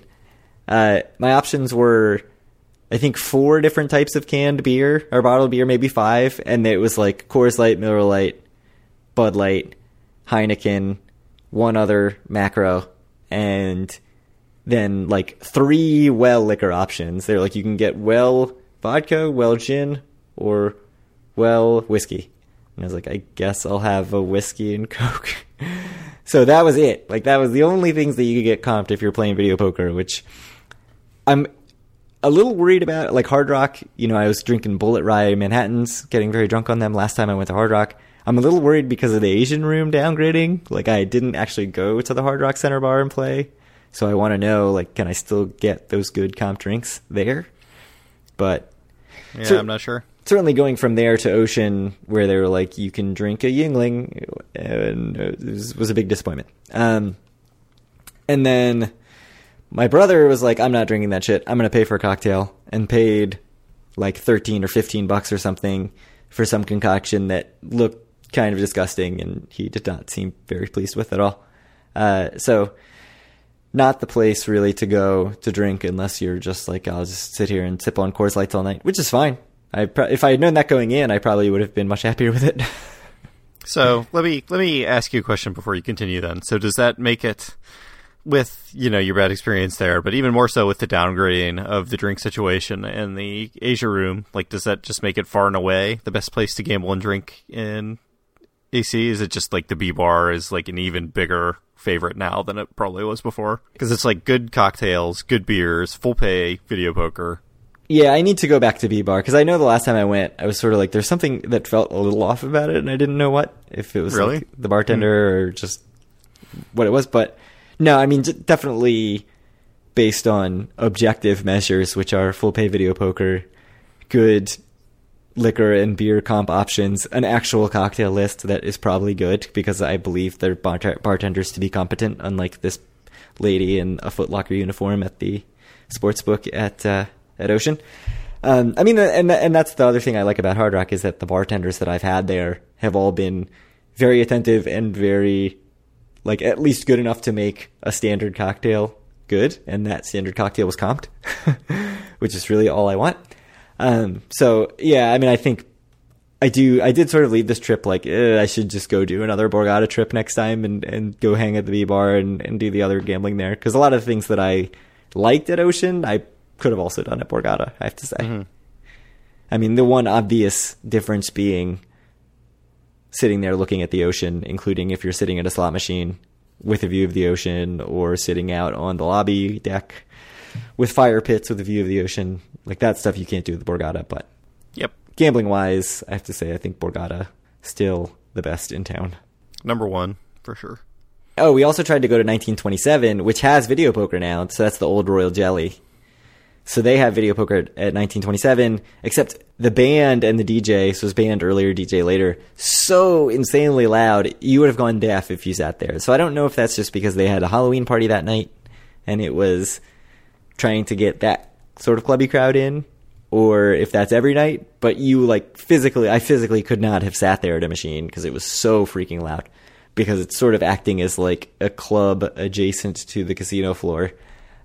uh, my options were, I think, four different types of canned beer or bottled beer, maybe five, and it was like Coors Light, Miller Lite, Bud Light, Heineken, one other macro, and then like three well liquor options. They're like you can get well vodka, well gin, or well whiskey. And I was like, I guess I'll have a whiskey and (laughs) coke. So that was it. Like that was the only things that you could get comped if you're playing video poker, which I'm a little worried about. Like Hard Rock, you know, I was drinking Bulleit Rye Manhattans, getting very drunk on them last time I went to Hard Rock. I'm a little worried because of the Asian room downgrading. Like I didn't actually go to the Hard Rock Center bar and play. So I want to know, like, can I still get those good comp drinks there? But Yeah, So- I'm not sure. certainly going from there to Ocean, where they were like, you can drink a Yuengling, and it was, a big disappointment. Um, and then my brother was like, I'm not drinking that shit. I'm going to pay for a cocktail, and paid like 13 or 15 bucks or something for some concoction that looked kind of disgusting, and he did not seem very pleased with at all. Uh, so not the place really to go to drink unless you're just like I'll just sit here and sip on Coors Lights all night, which is fine. I pro- if I had known that going in, I probably would have been much happier with it. (laughs) So let me let me ask you a question before you continue. Then, so does that make it with you know your bad experience there, but even more so with the downgrading of the drink situation and the Asia room? Like, does that just make it far and away the best place to gamble and drink in AC? Is it just like the B bar is like an even bigger favorite now than it probably was before? Because it's like good cocktails, good beers, full pay video poker. yeah, I need to go back to B Bar because I know the last time I went, I was sort of like there's something that felt a little off about it, and I didn't know what if it was Really? like the bartender hmm. or just what it was. But no, I mean definitely based on objective measures, which are full pay video poker, good liquor and beer comp options, an actual cocktail list that is probably good because I believe their bar- bartenders to be competent, unlike this lady in a Footlocker uniform at the sports book at uh, at Ocean. Um, I mean, and and that's the other thing I like about Hard Rock is that the bartenders that I've had there have all been very attentive and very like at least good enough to make a standard cocktail good, and that standard cocktail was comped, (laughs) which is really all I want. Um, so yeah, I mean, I think I do. I did sort of leave this trip like eh, I should just go do another Borgata trip next time and, and go hang at the B bar and, and do the other gambling there because a lot of the things that I liked at Ocean I could have also done at Borgata. I have to say. I mean, the one obvious difference being sitting there looking at the ocean, including if you're sitting at a slot machine with a view of the ocean or sitting out on the lobby deck with fire pits with a view of the ocean. Like that stuff you can't do with Borgata, but Yep, gambling wise, I have to say I think Borgata still the best in town. number one for sure. Oh, we also tried to go to 1927, which has video poker now. So that's the old Royal Jelly. So they have video poker at 1927, except the band and the DJ, so it was band earlier, DJ later, so insanely loud, you would have gone deaf if you sat there. So I don't know if that's just because they had a Halloween party that night and it was trying to get that sort of clubby crowd in, or if that's every night, but you like physically, I physically could not have sat there at a machine because it was so freaking loud because it's sort of acting as like a club adjacent to the casino floor.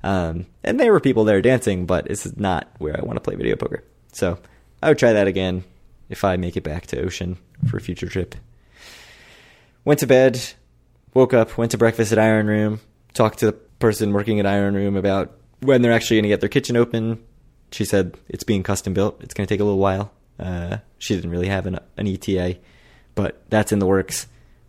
Um, and there were people there dancing, but it's not where I want to play video poker. So I would try that again if I make it back to Ocean for a future trip. Went to bed, woke up, went to breakfast at Iron Room, talked to the person working at Iron Room about when they're actually going to get their kitchen open. She said it's being custom built. It's going to take a little while. Uh, she didn't really have an, an ETA, but that's in the works.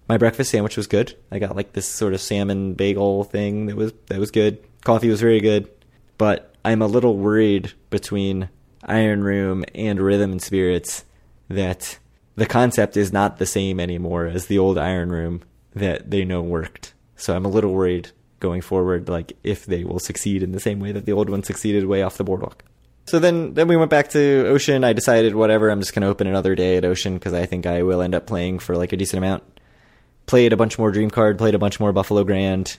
My breakfast sandwich was good. I got like this sort of salmon bagel thing that was that was good. Coffee was very good, but I'm a little worried between Iron Room and Rhythm and Spirits that the concept is not the same anymore as the old Iron Room that they know worked. So I'm a little worried going forward, like if they will succeed in the same way that the old one succeeded way off the boardwalk. So then, then we went back to Ocean. I decided, whatever, I'm just going to open another day at Ocean because I think I will end up playing for like a decent amount. Played a bunch more Dream Card, played a bunch more Buffalo Grand,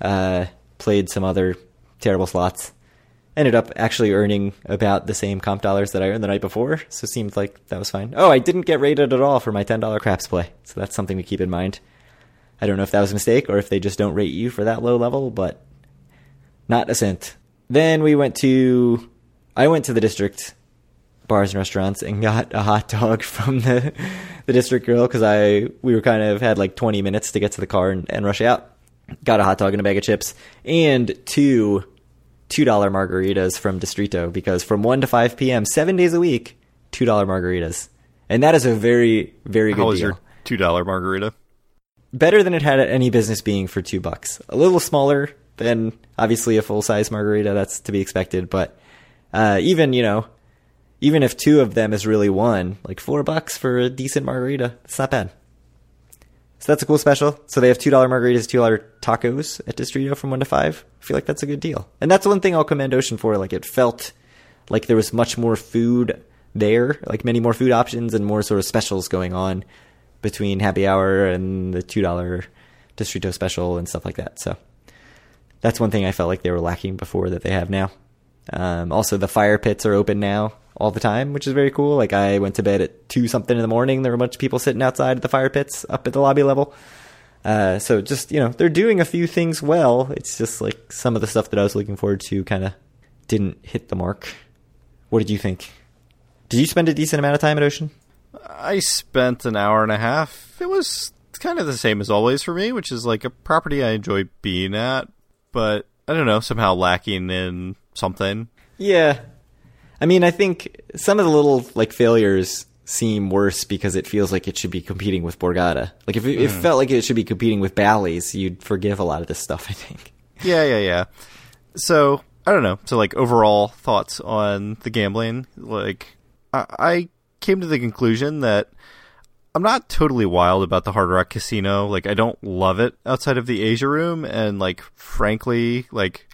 uh, played some other terrible slots. Ended up actually earning about the same comp dollars that I earned the night before, so it seemed like that was fine. Oh, I didn't get rated at all for my $10 craps play, so that's something to keep in mind. I don't know if that was a mistake or if they just don't rate you for that low level, but not a cent. Then we went to, I went to the district bars and restaurants and got a hot dog (laughs) from the the district grill because I we were kind of had like 20 minutes to get to the car and, and rush out. Got a hot dog and a bag of chips and two two dollar margaritas from Distrito because from one to five p.m. seven days a week, two dollar margaritas, and that is a very very good How was deal. your two dollar margarita? Better than it had any business being for two bucks. A little smaller than obviously a full size margarita. That's to be expected, but uh, even you know, even if two of them is really one, like four bucks for a decent margarita, it's not bad. So that's a cool special. So they have two dollar margaritas, two dollar tacos at Distrito from one to five. I feel like that's a good deal, and that's one thing I'll commend Ocean for. Like it felt like there was much more food there, like many more food options and more sort of specials going on between happy hour and the two dollar Distrito special and stuff like that. So that's one thing I felt like they were lacking before that they have now. Um, also, the fire pits are open now all the time, which is very cool. Like I went to bed at two something in the morning. There were a bunch of people sitting outside at the fire pits up at the lobby level. Uh, so just you know, they're doing a few things well. It's just like some of the stuff that I was looking forward to kind of didn't hit the mark. What did you think? Did you spend a decent amount of time at Ocean? I spent an hour and a half. It was kind of the same as always for me, which is like a property I enjoy being at, but I don't know, somehow lacking in something. Yeah. I mean, I think some of the little like failures seem worse because it feels like it should be competing with Borgata. Like if it, it hmm. felt like it should be competing with Bally's, you'd forgive a lot of this stuff, (laughs) I think. Yeah, yeah, yeah. So I don't know. So like overall thoughts on the gambling. Like I, I came to the conclusion that I'm not totally wild about the Hard Rock Casino. Like I don't love it outside of the Asia room, and like frankly, like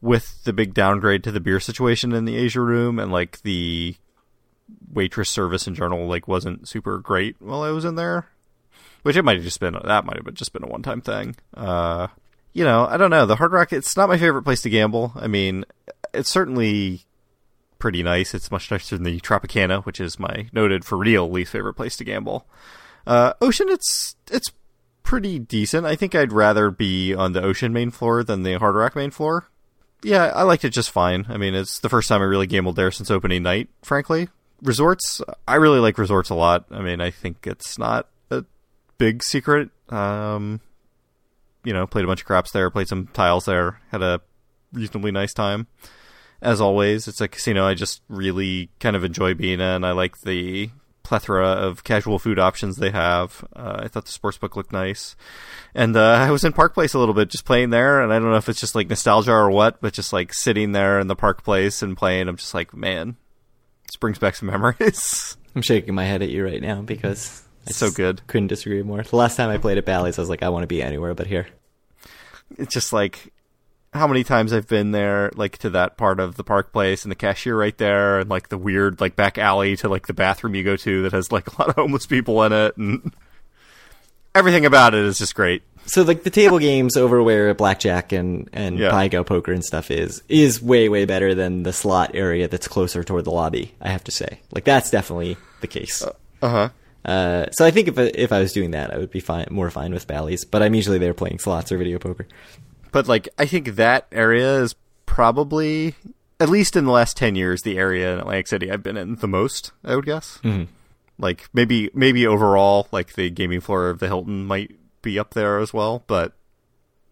with the big downgrade to the beer situation in the Asia room, and like the waitress service in general, like wasn't super great while I was in there. Which it might have just been that might have just been a one time thing. Uh, you know, I don't know. The Hard Rock, it's not my favorite place to gamble. I mean, it's certainly pretty nice. It's much nicer than the Tropicana, which is my noted for real least favorite place to gamble. Uh, Ocean, it's it's pretty decent. I think I'd rather be on the Ocean main floor than the Hard Rock main floor. Yeah, I liked it just fine. I mean, it's the first time I really gambled there since opening night, frankly. Resorts, I really like resorts a lot. I mean, I think it's not a big secret. Um, you know, played a bunch of craps there, played some tiles there, had a reasonably nice time. As always, it's a casino I just really kind of enjoy being in. I like the plethora of casual food options they have. Uh, I thought the sports book looked nice. And uh, (laughs) I was in Park Place a little bit, just playing there. And I don't know if it's just like nostalgia or what, but just like sitting there in the Park Place and playing, I'm just like, man, this brings back some (laughs) memories. I'm shaking my head at you right now because It's so good. Couldn't disagree more. The last time I played at Bally's, I was like, I want to be anywhere but here. it's just like how many times I've been there, like to that part of the park place and the cashier right there, and like the weird like back alley to like the bathroom you go to that has like (laughs) a lot of homeless people in it, and (laughs) everything about it is just great. So like the table games over where blackjack and and Yeah. Go poker and stuff is is way way better than the slot area that's closer toward the lobby. I have to say, like that's definitely the case. Uh huh. Uh, so I think if if I was doing that, I would be fine, more fine with Bally's. But I'm usually there playing slots or video poker. But like, I think that area is probably, at least in the last ten years, the area in Atlantic City I've been in the most. I would guess. Mhm. Like maybe maybe overall, like the gaming floor of the Hilton might be up there as well, but.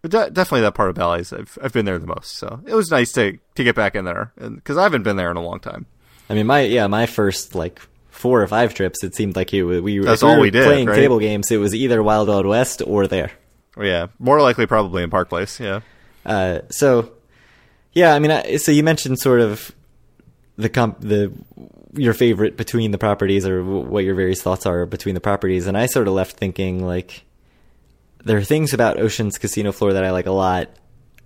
de- definitely that part of Bally's I've I've been there the most, so it was nice to to get back in there, because I haven't been there in a long time. I mean, my yeah, my first like four or five trips, it seemed like was, we That's all were we did, playing right? table games. It was either Wild Wild West or there. Yeah, more likely probably in Park Place. Yeah, Uh, so, yeah, I mean, I, so you mentioned sort of the comp, the your favorite between the properties, or w- what your various thoughts are between the properties, and I sort of left thinking like there are things about Ocean's casino floor that I like a lot.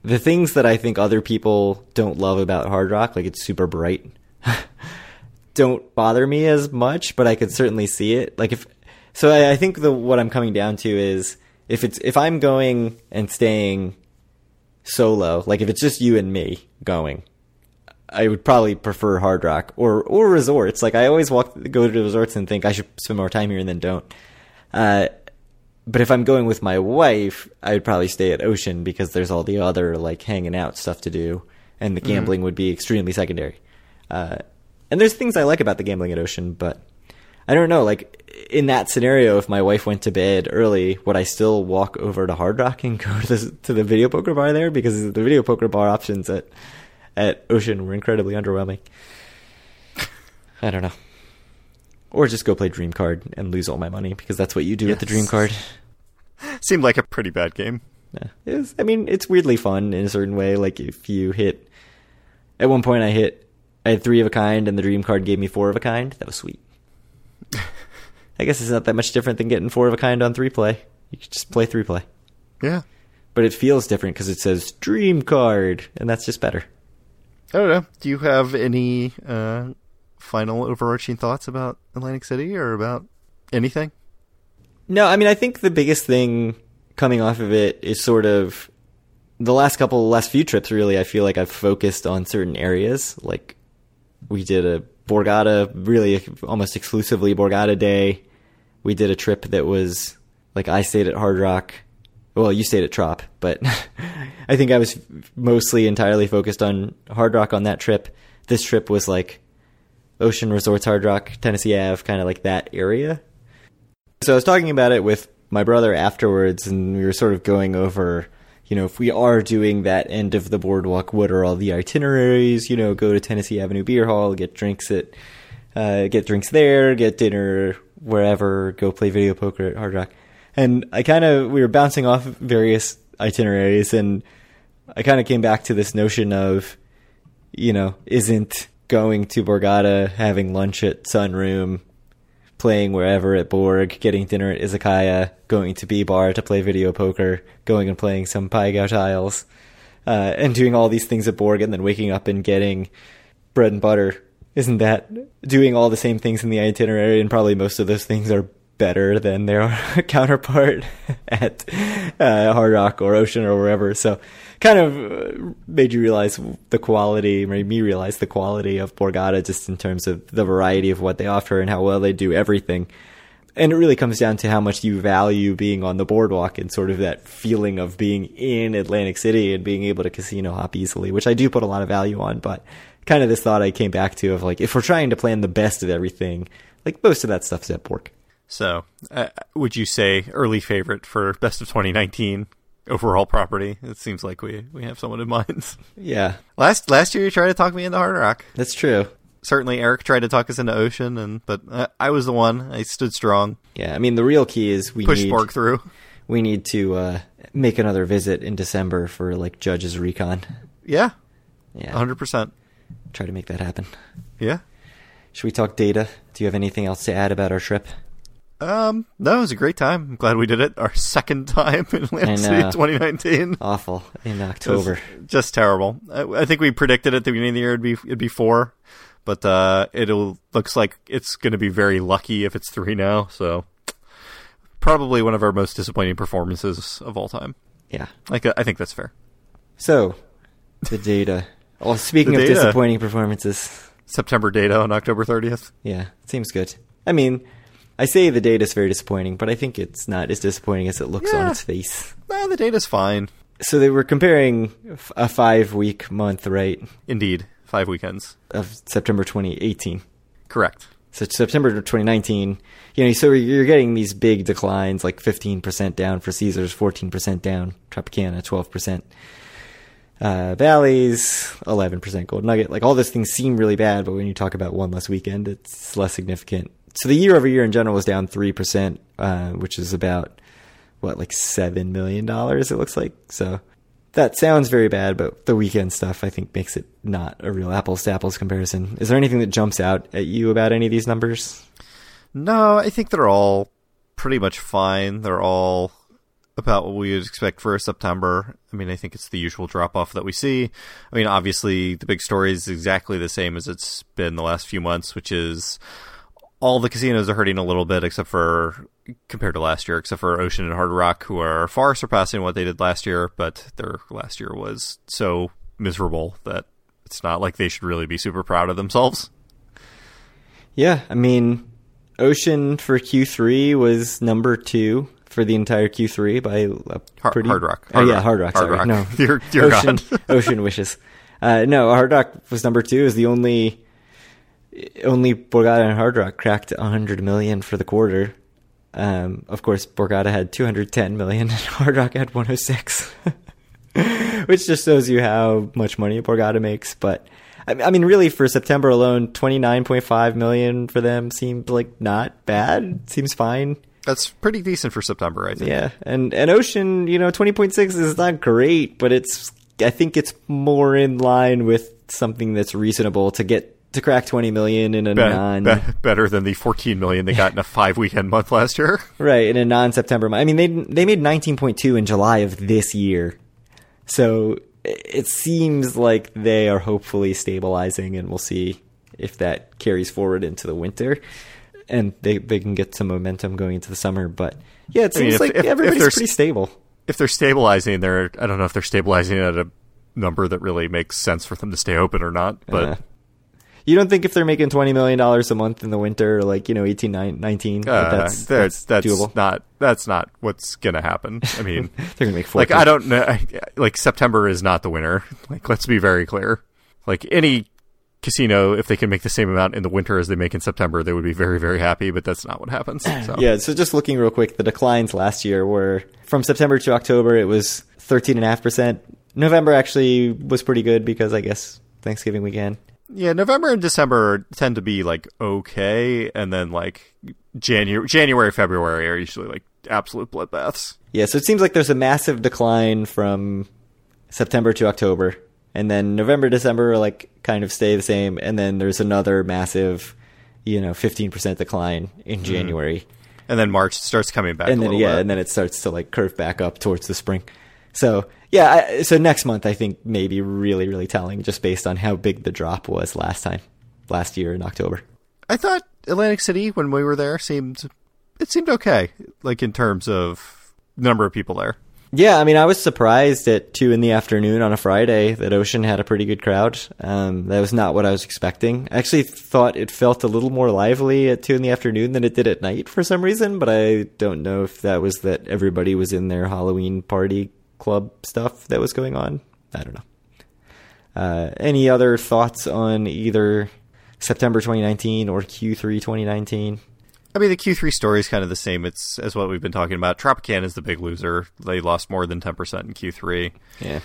The things that I think other people don't love about Hard Rock, like it's super bright, (laughs) don't bother me as much, but I could certainly see it. Like if so, I, I think the what I'm coming down to is if it's if I'm going and staying solo, like if it's just you and me going, I would probably prefer Hard Rock or or resorts. Like I always walk go to resorts and think I should spend more time here and then don't. Uh, but if I'm going with my wife, I would probably stay at Ocean because there's all the other like hanging out stuff to do, and the gambling would be extremely secondary. Uh, And there's things I like about the gambling at Ocean, but I don't know. Like in that scenario, if my wife went to bed early, would I still walk over to Hard Rock and (laughs) go to the, to the video poker bar there? Because the video poker bar options at at Ocean were incredibly underwhelming. (laughs) I don't know. Or just go play Dream Card and lose all my money because that's what you do with the Dream Card. (laughs) Seemed like a pretty bad game. Yeah, it was, I mean, it's weirdly fun in a certain way. Like if you hit, at one point I hit, I had three of a kind, and the dream card gave me four of a kind. That was sweet. I guess it's not that much different than getting four of a kind on three play. You could just play three play, Yeah. but it feels different because it says dream card, and that's just better. I don't know. Do you have any uh, final overarching thoughts about Atlantic City or about anything? No, I mean, I think the biggest thing coming off of it is sort of the last couple, last few trips. Really, I feel like I've focused on certain areas. Like we did a Borgata, really almost exclusively Borgata day. We did a trip that was like I stayed at Hard Rock. Well, you stayed at Trop, but (laughs) I think I was mostly entirely focused on Hard Rock on that trip. This trip was like Ocean Resorts, Hard Rock, Tennessee Ave, kind of like that area. So I was talking about it with my brother afterwards, and we were sort of going over, you know, if we are doing that end of the boardwalk, what are all the itineraries? You know, go to Tennessee Avenue Beer Hall, get drinks at, uh, get drinks there, get dinner wherever, go play video poker at Hard Rock. And I kind of, we were bouncing off various itineraries, and I kind of came back to this notion of, you know, isn't going to Borgata, having lunch at Sunroom, playing wherever at Borg, getting dinner at Izakaya, going to B Bar to play video poker, going and playing some Pai Gow tiles, uh, and doing all these things at Borg, and then waking up and getting bread and butter. Isn't that doing all the same things in the itinerary? And probably most of those things are better than their (laughs) counterpart (laughs) at uh, Hard Rock or Ocean or wherever. So, kind of uh, made you realize the quality, made me realize the quality of Borgata just in terms of the variety of what they offer and how well they do everything. And it really comes down to how much you value being on the boardwalk and sort of that feeling of being in Atlantic City and being able to casino hop easily, which I do put a lot of value on. But kind of this thought I came back to of like, if we're trying to plan the best of everything, like most of that stuff's at Borg. So, uh, would you say early favorite for best of 2019 overall property? It seems like we, we have someone in mind. (laughs) Yeah, Last last year, you tried to talk me into Hard Rock. that's true. Certainly, Eric tried to talk us into Ocean, and but uh, I was the one. I stood strong, Yeah, I mean the real key is we need Borg through. we need to uh, make another visit in December for like Judge's Recon. Yeah, Yeah, 100%. Try to make that happen. Yeah. Should we talk data? Do you have anything else to add about our trip? Um, no, it was a great time. I'm glad we did it. Our (laughs) second time in Atlantic City 2019. Awful in October. just terrible. I, I think we predicted at the beginning of the year it'd be it'd be four, but uh, it'll looks like it's going to be very lucky if it's three now. So probably one of our most disappointing performances of all time. Yeah. Like I think that's fair. So the data. Well, speaking of data. disappointing performances, September data on October 30th. yeah, seems good. I mean, I say the data's very disappointing, but I think it's not as disappointing as it looks on its face. Nah, the data's fine. So they were comparing a five-week month, right, Indeed, five weekends. of September 2018. Correct. So September 2019, you know, so you're getting these big declines, like 15% down for Caesars, 14% down, Tropicana, 12%, uh, Bally's, 11% Gold Nugget. Like all those things seem really bad, but when you talk about one less weekend, it's less significant. So the year over year in general was down 3%, uh, which is about, what, like $7 million, it looks like. So that sounds very bad, but the weekend stuff I think makes it not a real apples to apples comparison. Is there anything that jumps out at you about any of these numbers? No, I think they're all pretty much fine. They're all about what we would expect for September. I mean, I think it's the usual drop off that we see. I mean, obviously, the big story is exactly the same as it's been the last few months, which is all the casinos are hurting a little bit, except for compared to last year, except for Ocean and Hard Rock, who are far surpassing what they did last year. But their last year was so miserable that it's not like they should really be super proud of themselves. Yeah, I mean, Ocean for Q3 was number two for the entire Q3 by a Har- pretty Hard Rock. oh Hard yeah, Rock. Hard Rock. Hard sorry, Rock. no, Dear- dear Ocean. Ocean wishes. Uh, no, Hard Rock was number two. Is the only only Borgata and Hard Rock cracked 100 million for the quarter. Um, of course, Borgata had 210 million (laughs) and Hard Rock had 106, (laughs) which just shows you how much money Borgata makes. But I mean, really, for September alone, 29.5 million for them seemed like not bad. Seems fine. That's pretty decent for September, I think. Yeah, and and Ocean, you know, 20.6 is not great, but it's I think it's more in line with something that's reasonable to get to crack 20 million in a Be- non be- better than the 14 million they got in a (laughs) five weekend month last year. right in a non September month. I mean, they they made 19.2 in July of this year, so it seems like they are hopefully stabilizing, and we'll see if that carries forward into the winter. And they they can get some momentum going into the summer, but yeah, it I mean, seems if- like if- if everybody's there's- pretty stable. If they're stabilizing, they're I don't know if they're stabilizing at a number that really makes sense for them to stay open or not. But Uh, you don't think if they're making twenty million dollars a month in the winter, like you know, 18, 19, uh, that's, that's that's doable? not that's not what's gonna happen. I mean, (laughs) They're gonna make four. like I don't know. I- Like September is not the winter. Like let's be very clear. Like any casino, if they can make the same amount in the winter as they make in September, they would be very very happy. But that's not what happens. (clears throat) So. Yeah, so just looking real quick, the declines last year were from September to October, it was thirteen and a half percent. November actually was pretty good because I guess Thanksgiving weekend. Yeah, November and December tend to be like okay, and then like January, January, February are usually like absolute bloodbaths. Yeah, so it seems like there's a massive decline from September to October, and then November, December like kind of stay the same, and then there's another massive, you know, fifteen percent decline in mm-hmm. January. And then March starts coming back. and a then little yeah, bit. and then it starts to like curve back up towards the spring. So yeah, I, so next month I think maybe really really telling just based on how big the drop was last time, last year in October. I thought Atlantic City when we were there seemed it seemed okay, like in terms of number of people there. Yeah, I mean I was surprised at two in the afternoon on a Friday that Ocean had a pretty good crowd. Um, that was not what I was expecting. I actually thought it felt a little more lively at two in the afternoon than it did at night for some reason, but I don't know if that was that everybody was in their Halloween party club stuff that was going on. I don't know. Uh, any other thoughts on either September 2019 or Q3 2019? I mean, the Q3 story is kind of the same. It's as what we've been talking about. Tropicana is the big loser. They lost more than ten percent in Q3. Yeah.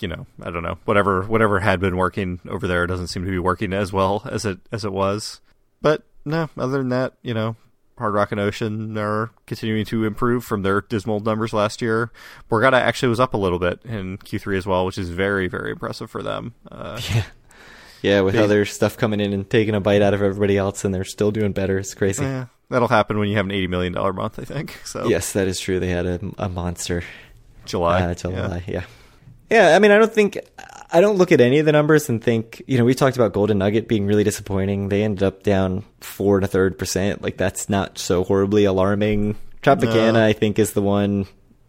You know, I don't know. Whatever, whatever had been working over there doesn't seem to be working as well as it as it was. But no, other than that, you know, Hard Rock and Ocean are continuing to improve from their dismal numbers last year. Borgata actually was up a little bit in Q3 as well, which is very, very impressive for them. Uh, (laughs) Yeah. Yeah, with They- other stuff coming in and taking a bite out of everybody else, and they're still doing better. It's crazy. eh, that'll happen when you have an eighty million dollar month, I think. So Yes, that is true. They had a, a monster July, uh, yeah. July. Yeah. yeah. I mean, I don't think I don't look at any of the numbers and think you know we talked about Golden Nugget being really disappointing. They ended up down four and a third percent. Like that's not so horribly alarming. Tropicana, No. I think, is the one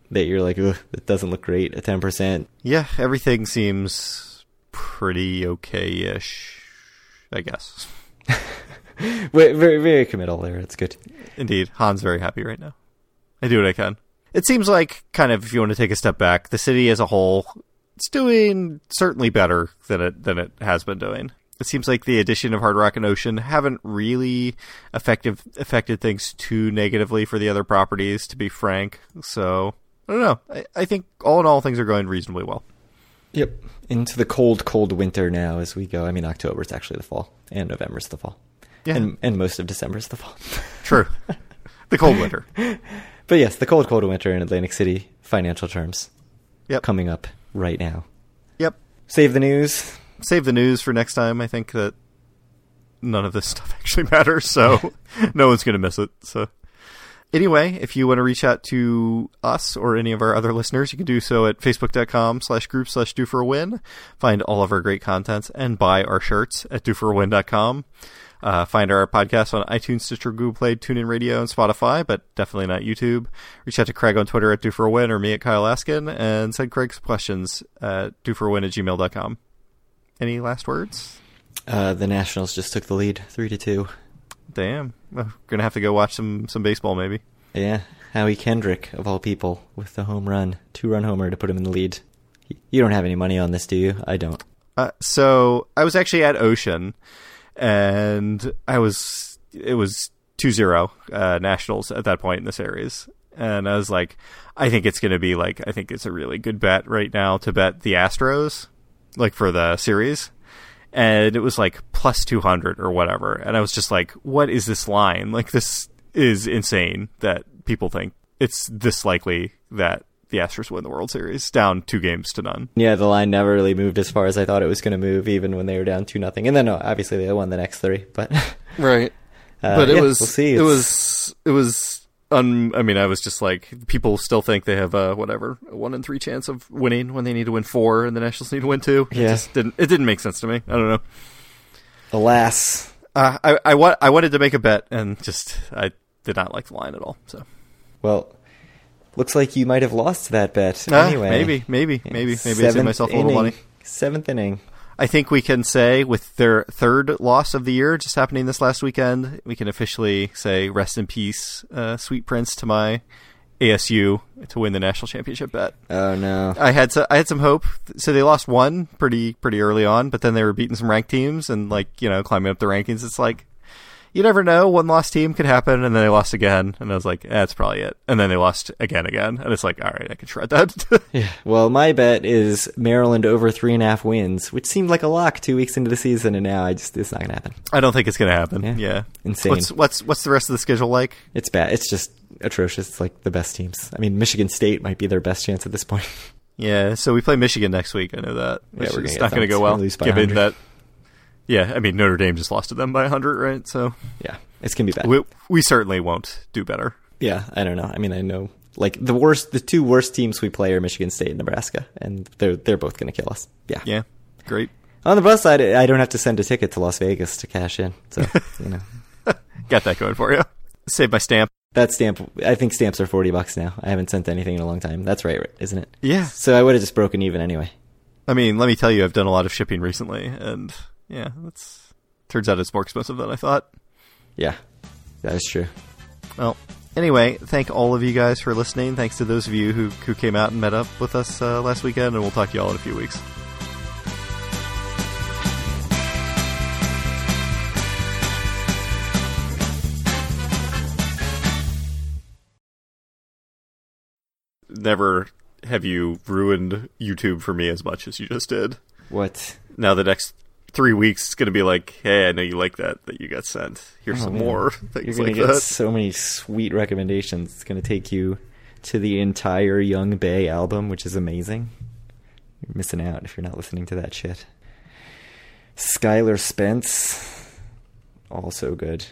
that you're like, Ugh, it doesn't look great at ten percent. Yeah, everything seems pretty okay-ish, I guess. (laughs) (laughs) Very, very committal there. It's good. Indeed, Han's very happy right now. I do what I can. It seems like, kind of, if you want to take a step back, the city as a whole, it's doing certainly better than it than it has been doing. It seems like the addition of Hard Rock and Ocean haven't really affected affected things too negatively for the other properties, to be frank. So I don't know. I, I think all in all, things are going reasonably well. Yep. Into the cold, cold winter now as we go. I mean, October's actually the fall, and November's the fall, Yeah. and and most of December is the fall. (laughs) True. the cold winter. (laughs) but yes, the cold, cold winter in Atlantic City, financial terms, Yep. coming up right now. Yep. Save the news. save the news for next time. I think that none of this (laughs) stuff actually matters, so no one's going to miss it. So anyway, if you want to reach out to us or any of our other listeners, you can do so at facebook.com slash group slash Due for a Win. Find all of our great contents and buy our shirts at dueforawin.com. Uh, find our podcast on iTunes, Stitcher, Google Play, TuneIn Radio, and Spotify, but definitely not YouTube. Reach out to Craig on Twitter at Due for a Win or me at Kyle Askin and send Craig questions at dueforawin at gmail.com. Any last words? Uh, the Nationals just took the lead, three to two. Damn. Well, gonna have to go watch some some baseball maybe. Yeah, Howie Kendrick of all people with the home run, two run homer to put him in the lead. You don't have any money on this, do you? I don't. Uh, so I was actually at Ocean, and I was it was 2-0 uh, Nationals at that point in the series, and I was like, I think it's going to be like I think it's a really good bet right now to bet the Astros, like for the series, and it was like plus 200 or whatever, and I was just like, what is this line? Like this is insane that people think it's this likely that the Astros win the World Series, down two games to none. Yeah, the line never really moved as far as I thought it was going to move, even when they were down two nothing. And then no, obviously they won the next three, but (laughs) right. uh, but it yeah, was we'll see. it was it was. Un, I mean, I was just like, people still think they have a whatever a one in three chance of winning when they need to win four, and the Nationals need to win two. It just didn't. It didn't make sense to me. I don't know. alas. Uh, I I, wa- I wanted to make a bet, and just I did not like the line at all. So Well, looks like you might have lost that bet Ah, anyway. maybe, maybe, maybe, maybe I saved myself a little inning. money. Seventh inning. I think we can say with their third loss of the year just happening this last weekend, we can officially say rest in peace, uh, Sweet Prince, to my ASU to win the national championship bet. Oh no. I had so, I had some hope. So they lost one pretty pretty early on, but then they were beating some ranked teams and like you know climbing up the rankings. It's like you never know. One lost team could happen, and then they lost again, and I was like, eh, that's probably it. And then they lost again, again, and it's like, all right, I can shred that. (laughs) Yeah. Well, my bet is Maryland over three and a half wins, which seemed like a lock two weeks into the season, and now I just it's not gonna happen. I don't think it's gonna happen. Yeah. Yeah, Insane. What's what's what's the rest of the schedule like? It's bad. It's just atrocious. It's like the best teams. I mean, Michigan State might be their best chance at this point. (laughs) Yeah, so we play Michigan next week. I know that. Yeah, Which we're gonna is get not going to go well, We'll given 100. that. Yeah, I mean Notre Dame just lost to them by hundred, right? So yeah, it's gonna be bad. we we certainly won't do better. Yeah, I don't know. I mean, I know like the worst, the two worst teams we play are Michigan State and Nebraska, and they're they're both going to kill us. Yeah. Yeah, great. On the plus side, I don't have to send a ticket to Las Vegas to cash in, so (laughs) you know Got that going for you. Save my stamp. that stamp. I think stamps are forty bucks now. I haven't sent anything in a long time. That's right, isn't it? Yeah, So I would have just broken even anyway. I mean, let me tell you, I've done a lot of shipping recently, and yeah, that's turns out it's more expensive than I thought. Yeah, that is true. Well, anyway, thank all of you guys for listening. Thanks to those of you who who came out and met up with us uh, last weekend, and we'll talk to you all in a few weeks. Never have you ruined YouTube for me as much as you just did. What? Now the next three weeks is going to be like, hey, I know you like that that you got sent. Here's Oh, some man. more (laughs) You're things gonna like get that. so many sweet recommendations. It's gonna take you to the entire Yung Bae album, which is amazing. You're missing out if you're not listening to that shit. Skylar Spence, also good.